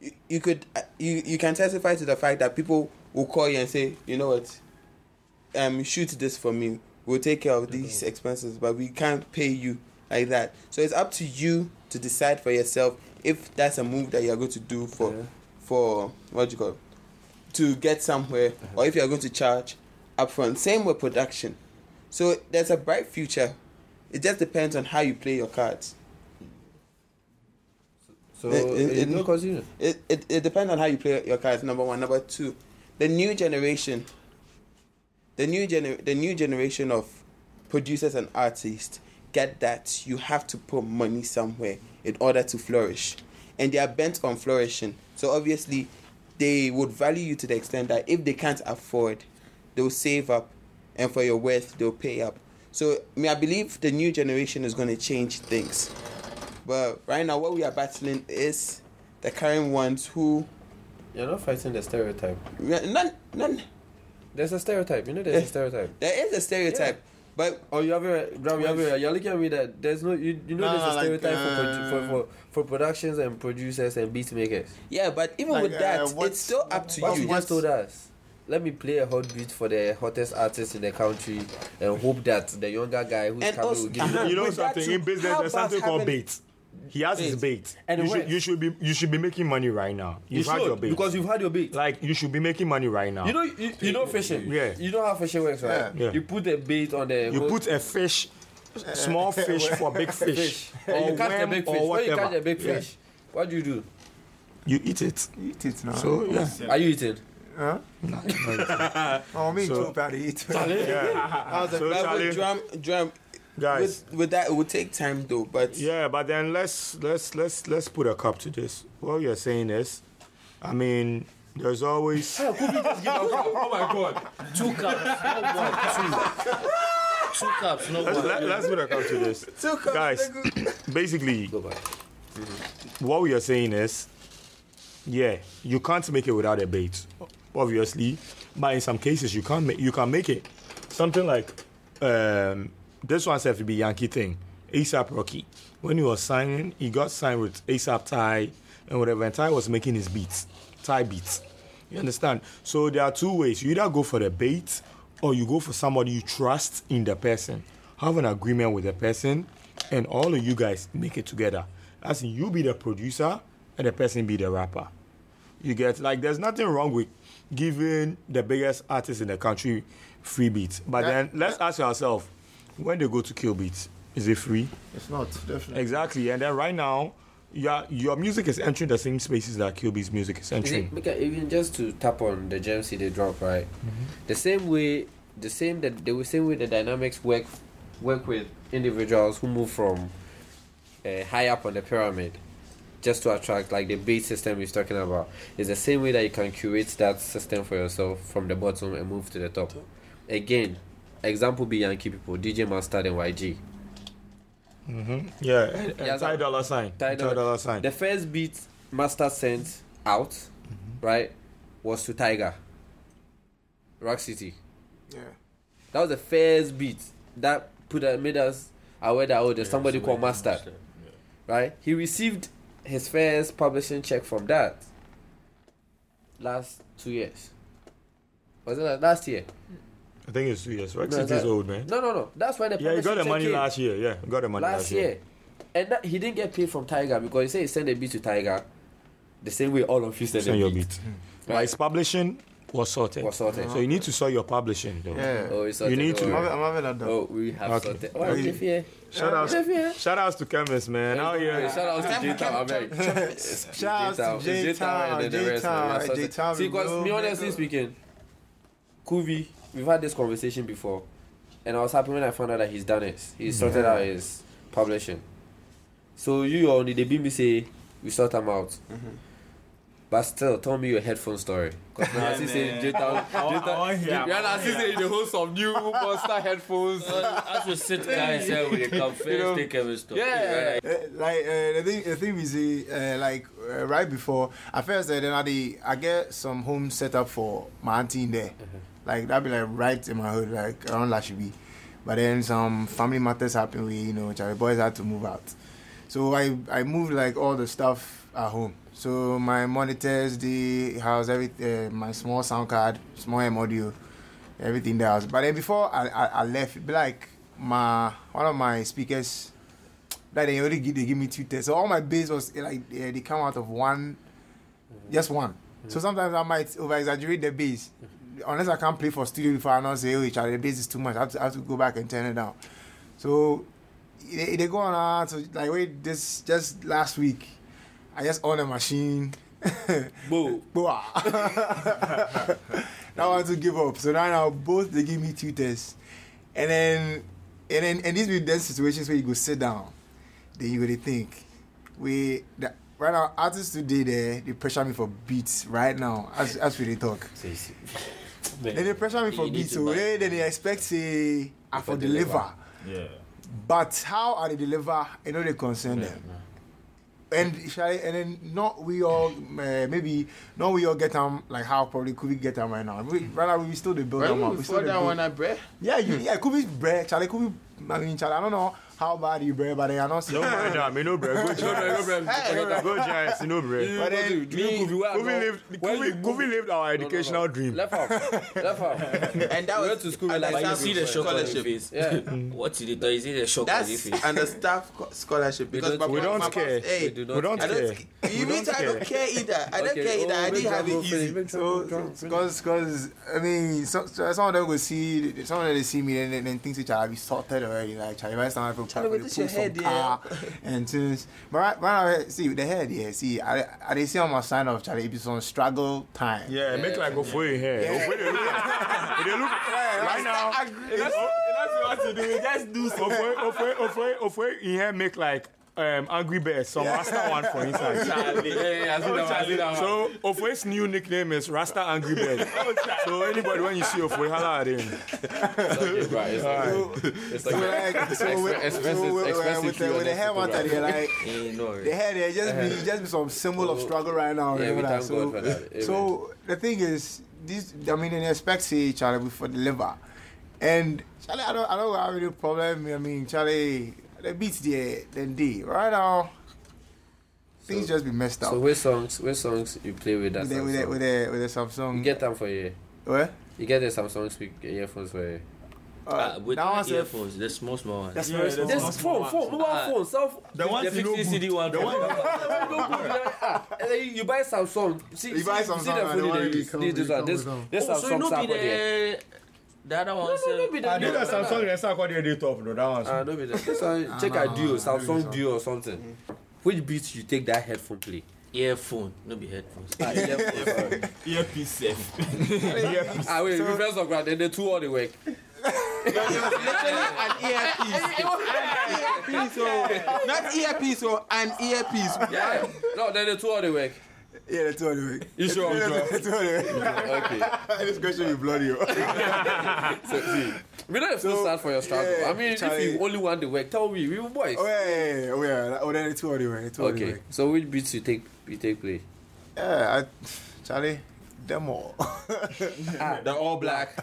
You, you could you you can testify to the fact that people will call you and say, you know what, um, shoot this for me. We'll take care of these expenses, but we can't pay you like that. So it's up to you to decide for yourself if that's a move that you're going to do for for what do you call it? to get somewhere or if you're going to charge upfront. Same with production. So there's a bright future. It just depends on how you play your cards. So It- it- it, no It, it, it depends on how you play your cards. Number one, number two, the new generation. The new gener- the new generation of producers and artists get that you have to put money somewhere in order to flourish, and they are bent on flourishing. So obviously, they would value you to the extent that if they can't afford, they'll save up, and for your worth, they'll pay up. So, me, I believe the new generation is going to change things. But right now, what we are battling is the current ones who You're not fighting the stereotype. None, none. There's a stereotype. You know, there's a stereotype. There is a stereotype, but oh, you have it, Graham, you have it. You're looking at me that there's no. You, you know, No, there's a no, like, stereotype for, uh, for for for productions and producers and beat makers. Yeah, but even Like, with uh, that, what's- it's still up to What you. you just told us. Let me play a hot beat for the hottest artist in the country and hope that the younger guy who's And coming also- will give You know With something in business, there's something called having- bait. He has his bait, And you should, you should be you should be making money right now. You You've had should, your bait because you've had your bait. Like you should be making money right now. You know, you, you know fishing. Yeah. You know how fishing works, right? Yeah. You put a bait on the. You put a fish, small fish for big fish, And you catch the worm big or fish. When you catch the big Yeah. fish, what do you do? You eat it. Eat it now. So yeah. Are you eating? Huh? oh, me So- too, bad to eat. Yeah. I was like, So, but Charlie- drum, drum, Guys. with, with that, it would take time though. But Yeah, but then let's let's let's let's put a cup to this. What you're saying is, I mean, there's always Oh my god. Two cups, not one, two. Two cups, not let's, one. let, let's put a cup to this. Two cups, Guys, basically, what we are saying is, yeah, you can't make it without a bait, obviously. But in some cases, you can't make you can make it. Something like um, this one have to be Yankee thing. ASAP Rocky. When he was signing, he got signed with ASAP Ty and whatever. And Ty was making his beats, Ty beats. You understand? So there are two ways. You either go for the bait or you go for somebody you trust in the person. Have an agreement with the person, and all of you guys make it together. As in, you be the producer and the person be the rapper. You get like there's nothing wrong with giving the biggest artist in the country free beats. But then let's ask ourselves, when they go to kill is it free? It's not, definitely. Exactly. And then right now, your your music is entering the same spaces that Kill music is Is entering. it, because even just to tap on the gems they drop, right? The same way, the same that the same way the dynamics work work with individuals who move from uh, high up on the pyramid just to attract like the base system he's talking about is the same way that you can curate that system for yourself from the bottom and move to the top again example be yankee people dj mustard and yg Mm-hmm. Yeah, and, and Yeah, Ty Dolla Sign. Ty Ty Dolla Sign. the first beat Mustard sent out right was to Tyga Rack City Yeah. that was the first beat that put uh, made us aware that oh there's somebody called Mustard. Right? He received his first publishing check from that last two years. Was it like last year? I think it's two years. Rock No, City is old, man. No, no, no. That's why the Yeah, he got the money came last year. Yeah, got the money last, year. last year. And that, he didn't get paid from Tyga because he said he sent a beat to Tyga the same way all of you send Send your beat. beat. Hmm. But his publishing was sorted. Was sorted. So you need to sort your publishing, though. Yeah. Oh, it's sorted, You need don't to. worry. I'm having that done. Oh, we have Okay. sorted. Oh, Okay. if yeah. Shout out, If yeah. shout outs to Kemists, man. Out here. Shout out to J Town, America. Shout out to J-Town, J-Town, J-Town, See, because me honestly speaking, Kuvie, we've had this conversation before, and I was happy when I found out that he's done it. He sorted out his publishing. So you only they beat me say we sort him out. But still, tell me your headphone story. Because now I see say J Town, yeah, I see say the host of new monster headphones. As we sit guys here, we come first, You know, take every stop. Yeah. Uh, like uh, the thing, the thing we see, uh, like uh, right before, at first uh, then I, dey- I get some home set up for my auntie in there, like that be like right in my hood, like around Lashibi. But then some family matters happened We you know, the boys had to move out, so I I moved like all the stuff at home. So my monitors, the house, everything, uh, my small sound card, small M audio, everything there. But then before I, I, I left, like my one of my speakers that they only give, they give me two tests. So all my bass was eh, like eh, they come out of one, just one. So sometimes I might over exaggerate the bass, unless I can't play for studio before I know say oh Charlie, the bass is too much. I have, to, I have to go back and turn it down. So they, they go on uh, so like wait this just last week, I just on a machine. Boo. Boo. now I want to give up. So now, now both they give me two tests. And then and then and these be then situations where you go sit down. Then you go to think. We the, right now artists today there they pressure me for beats right now as as we they talk. Then they pressure me for You need beats. to So buy- then, then they expect say I for deliver. Yeah. But how are they deliver, you know they concern them. and Charlie, and then not we all uh, maybe not we all get them like how probably could we get them right now. We, right now we still the build them up. We still Before that build- one, I bread. Yeah, you, yeah, could be bread, Charlie. Could be. I mean, Charlie. I don't know how bad you bread, but I not Don't mind that, me no bread. Go Giants. Go Giants, no bread. But then, me, Kuvie lived, Kuvie, Kuvie lived our educational dream. Left half. Left half. And that We was went to school with and like the But you staff see the shock on scholarship. your face. Yeah. What did it do? Is it a shock on your face? That's and the staff co- scholarship because don't- my We mom- don't my care. mom's- Hey, We do not We don't I don't. care. You mean I don't care either? I don't Okay, care either. oh, I make didn't have drum it roll finish, easy. make drum So, roll drum finish. cause, cause, I mean, some, so- some of them will see, some of them they see me and then, then think that I be sorted already. Like, Charlie, by the time I feel Charlie, properly, with this your pull some head, car and things. But right, right now, see, with the head, yeah, see, I, I they see on my sign of Charlie, it be some struggle time. Yeah, make like go for your hair. Ofo dey look, they look right now. That's what to do. Just do Ofo, Ofo, Ofo, Ofo, in here make like um, Angry Birds, some Rasta one for inside. So Ofo's new nickname is Rasta Angry Bird. So anybody when you see Ofo, holla at him. Okay, right, it's like, it's So, like, like, so, with, expensive- so with, expensive with, the, with the hair fuel, matter, there, like, Eh, no. the hair there just be just be some symbol of struggle right now. Yeah, you we know that. thank so, God for that. So the thing is, this I mean, they expect say Charlie for the liver, and Charlie, I don't, I don't have any problem. I mean, Charlie, the beats there, then day right now, things just be messed up. so which songs, which songs you play with that with the, with the, with the, with the Samsung. You get them for you. what? You get the Samsung speak earphones for you. Uh, with that one's a- earphones, the small, small ones. That's Yeah, very that's small. Just phone, phone, mobile Ah. phone, self. The ones the you know 50 CD one. The one- and then you buy Samsung. See, You buy see, Samsung see the and phone the one they you use. come- This, this you one, come this, with this So you Samsung know be sample there. the the other one. No, no, no, be the I did no, a no, no. Samsung, yes, I got the top though. That one's. Ah, no, be the this one. Check a duo, Samsung duo or something. Which beats you take that headphone play? earphone, no be headphones. Ah, earphone. earpiece safe. Ah, wait, reverse of ground, then the two all the work. Literally an earpiece. an earpiece, oh, not earpiece, oh, an earpiece. Yeah. No, then the two all the work. Yeah, that's all the way. You sure? You sure? that's way. Okay. This question you bloody. yo. Oh. So, see, we don't feel So, sad for your struggle. yeah, I mean, Charlie- if you only want the work, tell me. We were boys. Oh yeah, yeah, yeah, oh yeah. Oh, then it's all the way. It's all Okay. So which beats you take? You take play? Yeah, I, Charlie, them all. Ah, the all black.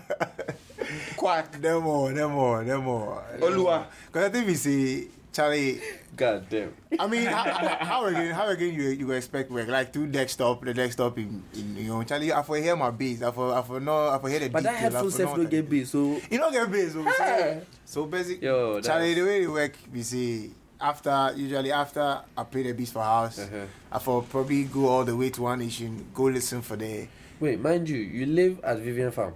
Quack. them all, them all, them all. Oluwa. Because I think we say, Charlie, God damn. I mean, how, how again, how again you you expect work? Like through desktop, the desktop in, in you know, Charlie, I for hear my bass, I for, I for know, I for hear the But that detail, I headphone for self know don't get bass, so You don't get bass, so, Hey. so basic. Yo, Charlie, the way it work, we see after usually after I play the beats for house, Uh-huh. I for probably go all the way to one nation, go listen for the wait, mind you, you live at Vivian Farm,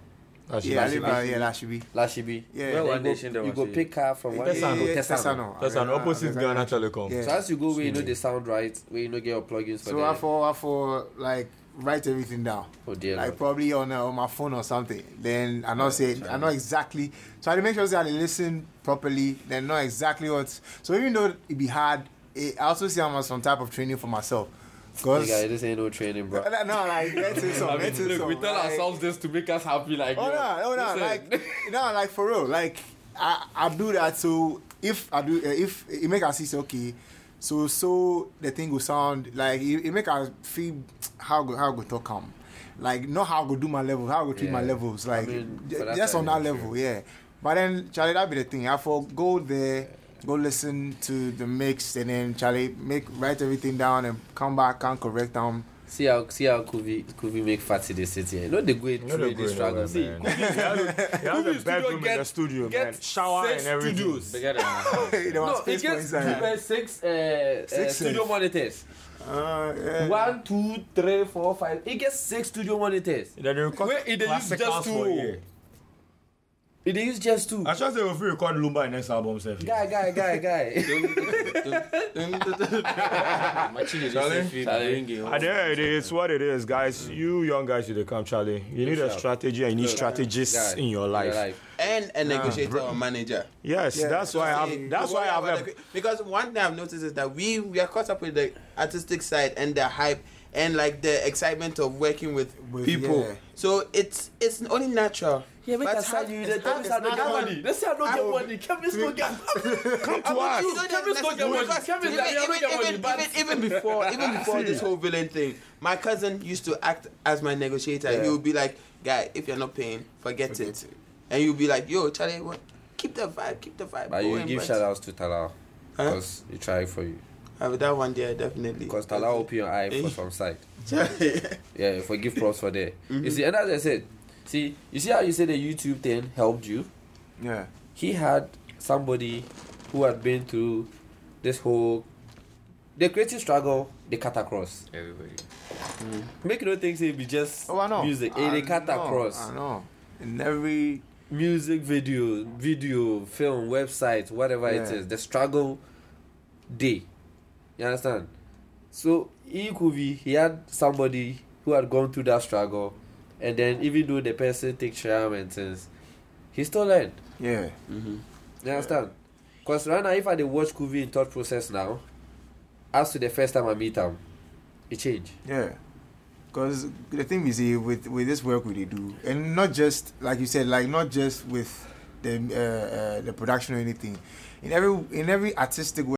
yeah, I live by yeah, that should be. Lashibi. Yeah. Where Then one you go, nation there you go pick car from one. Yeah, Tesano. yeah, yeah, Tesano. Tesano. That's an opposite Ghana Telecom. Yeah. So as you go where you know they sound right, where you know get your plugins for So I for I for like write everything down. Oh dear like Lord. probably on uh, on my phone or something. Then I know say I know exactly. So I make sure say I listen properly. Then know exactly what. So even though it be hard, it, I also see I'm on some type of training for myself. Cause Nigga, this ain't no training, bro. no, like let's say so. I mean, let's say look, so. we tell like, ourselves this to make us happy, like Oh yo, no, oh no, like no, like for real. Like I, I do that so if I do uh, if it make us see okay, so so the thing will sound like it, it make us feel how go how go talk come. Like not how I go do my level, how I go treat my levels. Like mean, j- just on that yeah, level, yeah. But then Charlie, that be the thing. I for go there, go listen to the mix, and then Charlie make write everything down and come back and correct them. See how see how Kuvie Kuvie make fat in the city. You know they go You know through they're this going struggle. See, man. He has a- he has a studio bedroom in the studio, get man. Shower six and everything. studios. Bigger than my house. there was no, it gets inside. uh, six, uh, uh, studio monitors. Uh, yeah. One, two, three, four, five. It gets six studio monitors. Then they record Where it they use just house for a two. Year. They use just two. I just say if we record Lumba in next album, self. Guy, guy, guy, guy. My chin is Charlie? just feel Charlie. ringing. At the end of the day, it's what it is, guys. Mm. You young guys should come, Charlie. You need a strategy and you need strategists guy, in your life. And a negotiator or manager. Yes, Yeah. that's why I See, have. That's why I worry have. about because one thing I've noticed is that we we are caught up with the artistic side and the hype and like the excitement of working with, With- people. yeah. So it's it's only natural. Yeah, make But us sign how- you. it's The Kemist how- are not it's get how- money. Let's say I don't get money. Kemist don't get. Come to us. You don't Kemist don't get money. because Kemist even, don't get money. even, but- even, even before even before this whole villain thing, my cousin used to act as my negotiator. Yeah. He would be like, "Guy, if you're not paying, forget, it. And you'll be like, "Yo, Charlie, what? keep the vibe, keep the vibe." But you give but- shout outs to Talal. Because he tried for you. Uh, with that one there, definitely. Because Talal open your eye for some side. yeah. forgive props for that. You Mhm. see, and as I said, see, you see how you said the YouTube thing helped you? Yeah. He had somebody who had been through this whole the creative struggle, they cut across everybody. Make no think say it be just Oh, I know. music. Eh, I they cut know, across. I know. In every music video, video, film, website, whatever it Yeah. is, the struggle day. You understand? So he could be he had somebody who had gone through that struggle and then even though the person takes sham and things, he still learned. Yeah. Mm-hmm. You understand? Because right now if I dey watch Kuvie in thought process now, as to the first time I meet him, it changed. Yeah. Because the thing is, with with this work we do, and not just like you said, like not just with the uh, uh, the production or anything, in every in every artistic way.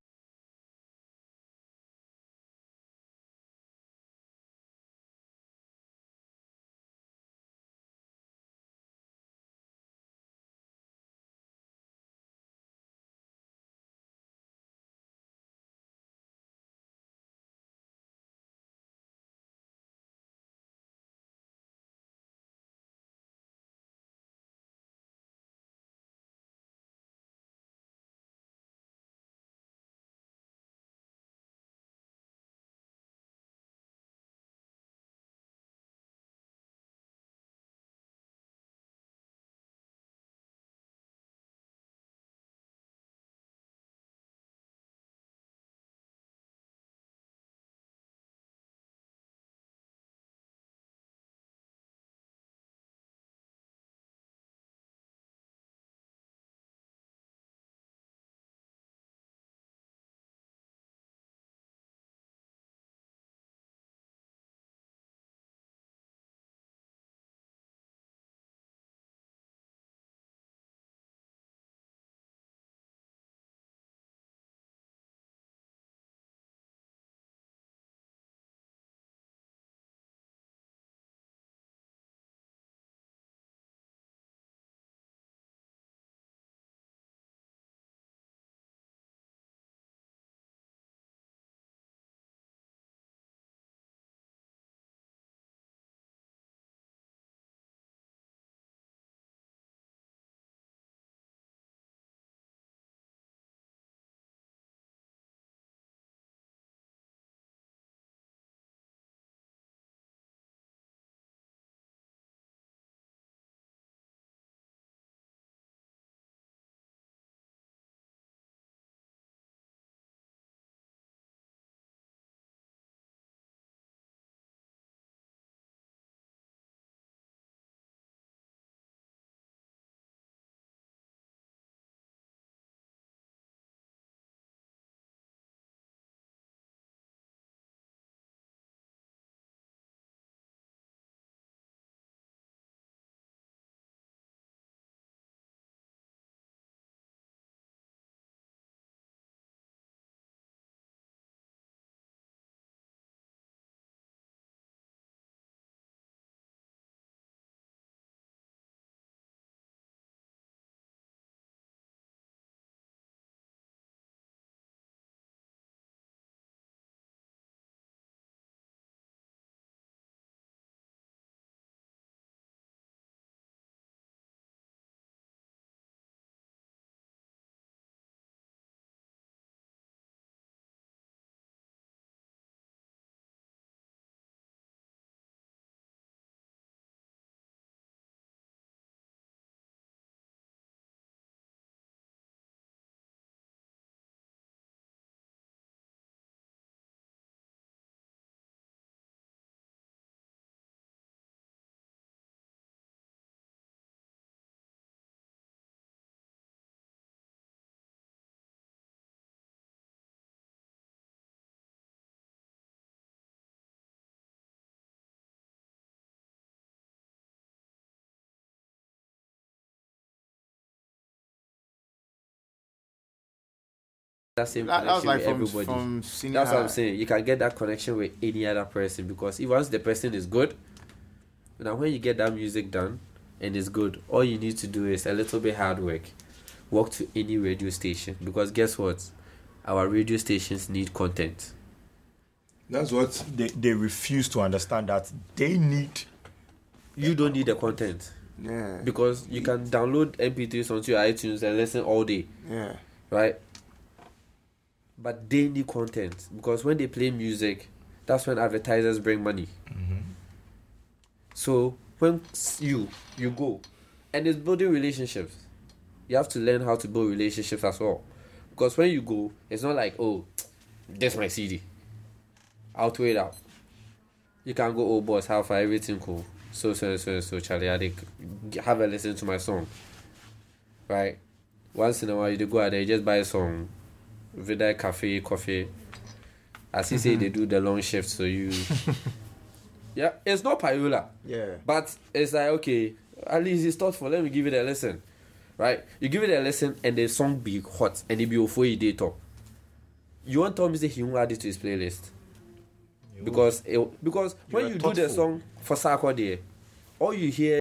That same That- that was connection like with from- everybody. from senior That's what. I'm saying. You can get that connection with any other person because if once the person is good, now when you get that music done and it's good, all you need to do is a little bit hard work. Walk to any radio station because guess what? Our radio stations need content. That's what they, they refuse to understand that they need. You don't need the content. Yeah. Because you can download MP3s onto your iTunes and listen all day. Yeah. Right? But they need content because when they play music, that's when advertisers bring money. Mm-hmm. So when you you go, and it's building relationships. You have to learn how to build relationships as well, because when you go, it's not like oh, this my CD. I'll it out. You can go oh boss, how far everything cool. So so so so Charlie, I have a listen to my song. Right, once in a while you go out there, you just buy some, Vida cafe coffee. As you say, they do the long shift, so you. Yeah, it's not Payola. Yeah. But it's like, okay, at least it's thoughtful. Let me give it a listen. Right? You give it a listen and the song be hot and it be before you date top. You want Tom to say he won't add it to his playlist. Because it, because when are you do the song for Sarkodie, all you hear